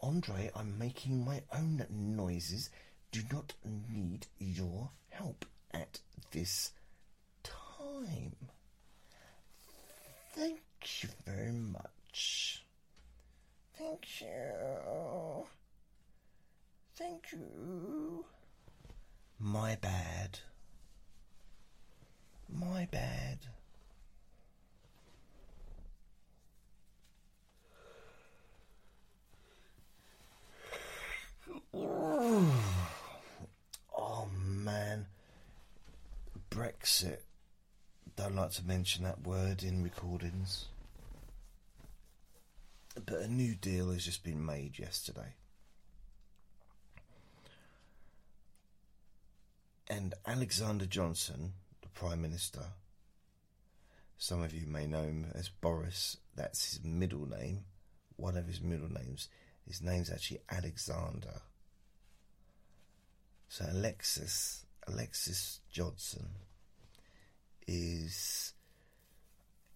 Andre, I'm making my own noises. Do not need your help at this time. Thank you very much. Thank you. Thank you. My bad. My bad. [sighs] Oh man. Brexit. Don't like to mention that word in recordings. But a new deal has just been made yesterday. And Alexander Johnson, Prime Minister, some of you may know him as Boris, that's his middle name, one of his middle names. His name's actually Alexander. So Alexis, Alexis Johnson, is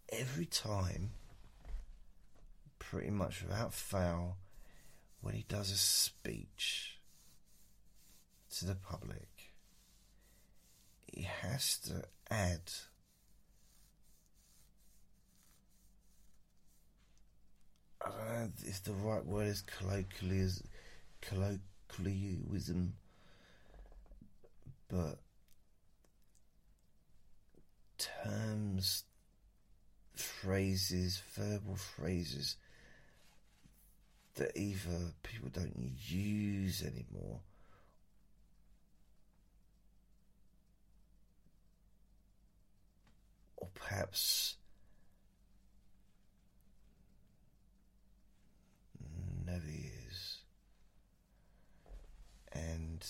every time, pretty much without fail, when he does a speech to the public, he has to add I don't know if the right word is colloquialism, but terms, phrases, verbal phrases that either people don't use anymore or perhaps mm, never is. And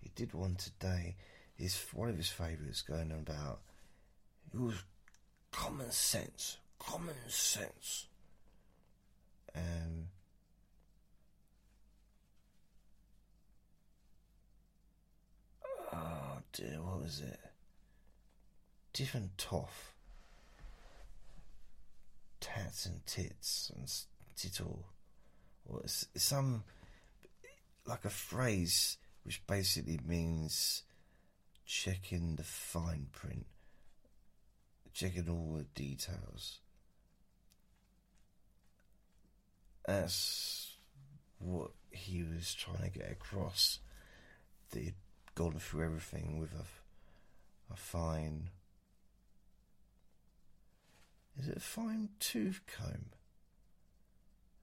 he did one today. His one of his favourites going about it was common sense, common sense. Um, oh dear, what was it? Different toff. Tats and tits and tittle. Or some like a phrase which basically means checking the fine print, checking all the details. That's what he was trying to get across. That he'd gone through everything with a, a fine. Is it a fine tooth comb?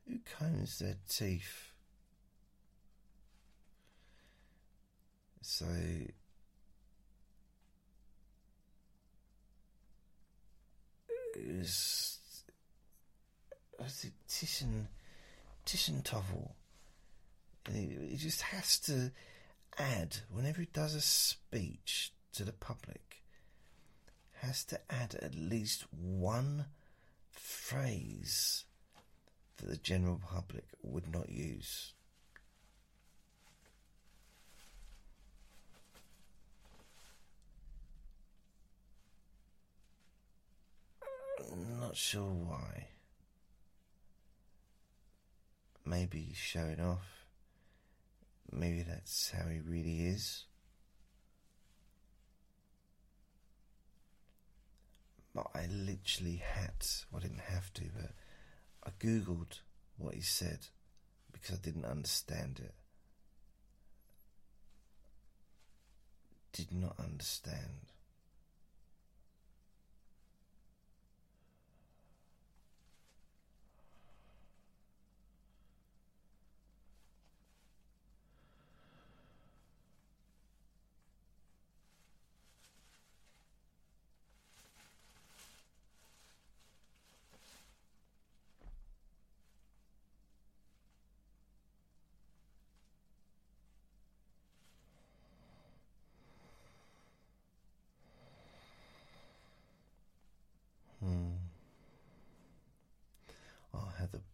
Who combs their teeth? So it was, it Titian he, he just has to add whenever he does a speech to the public, has to add at least one phrase that the general public would not use. not sure why. Maybe he's showing off. Maybe that's how he really is. But I literally had, well, I didn't have to, but I googled what he said because I didn't understand it. Did not understand.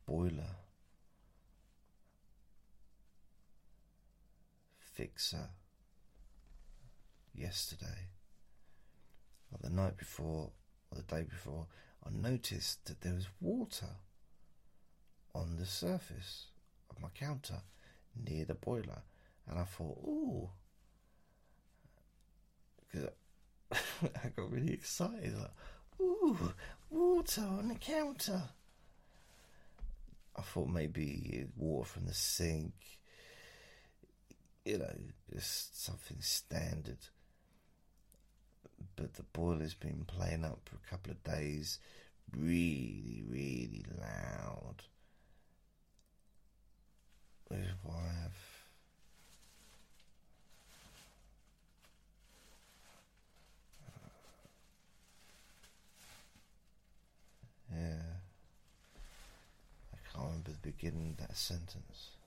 boiler yesterday or the night before or the day before I noticed that there was water on the surface of my counter near the boiler and I thought ooh. Because [laughs] I got really excited like ooh water on the counter. I thought maybe water from the sink, you know, just something standard. But the boiler's been playing up for a couple of days, really, really loud. Is why yeah. I can't remember the beginning of that sentence.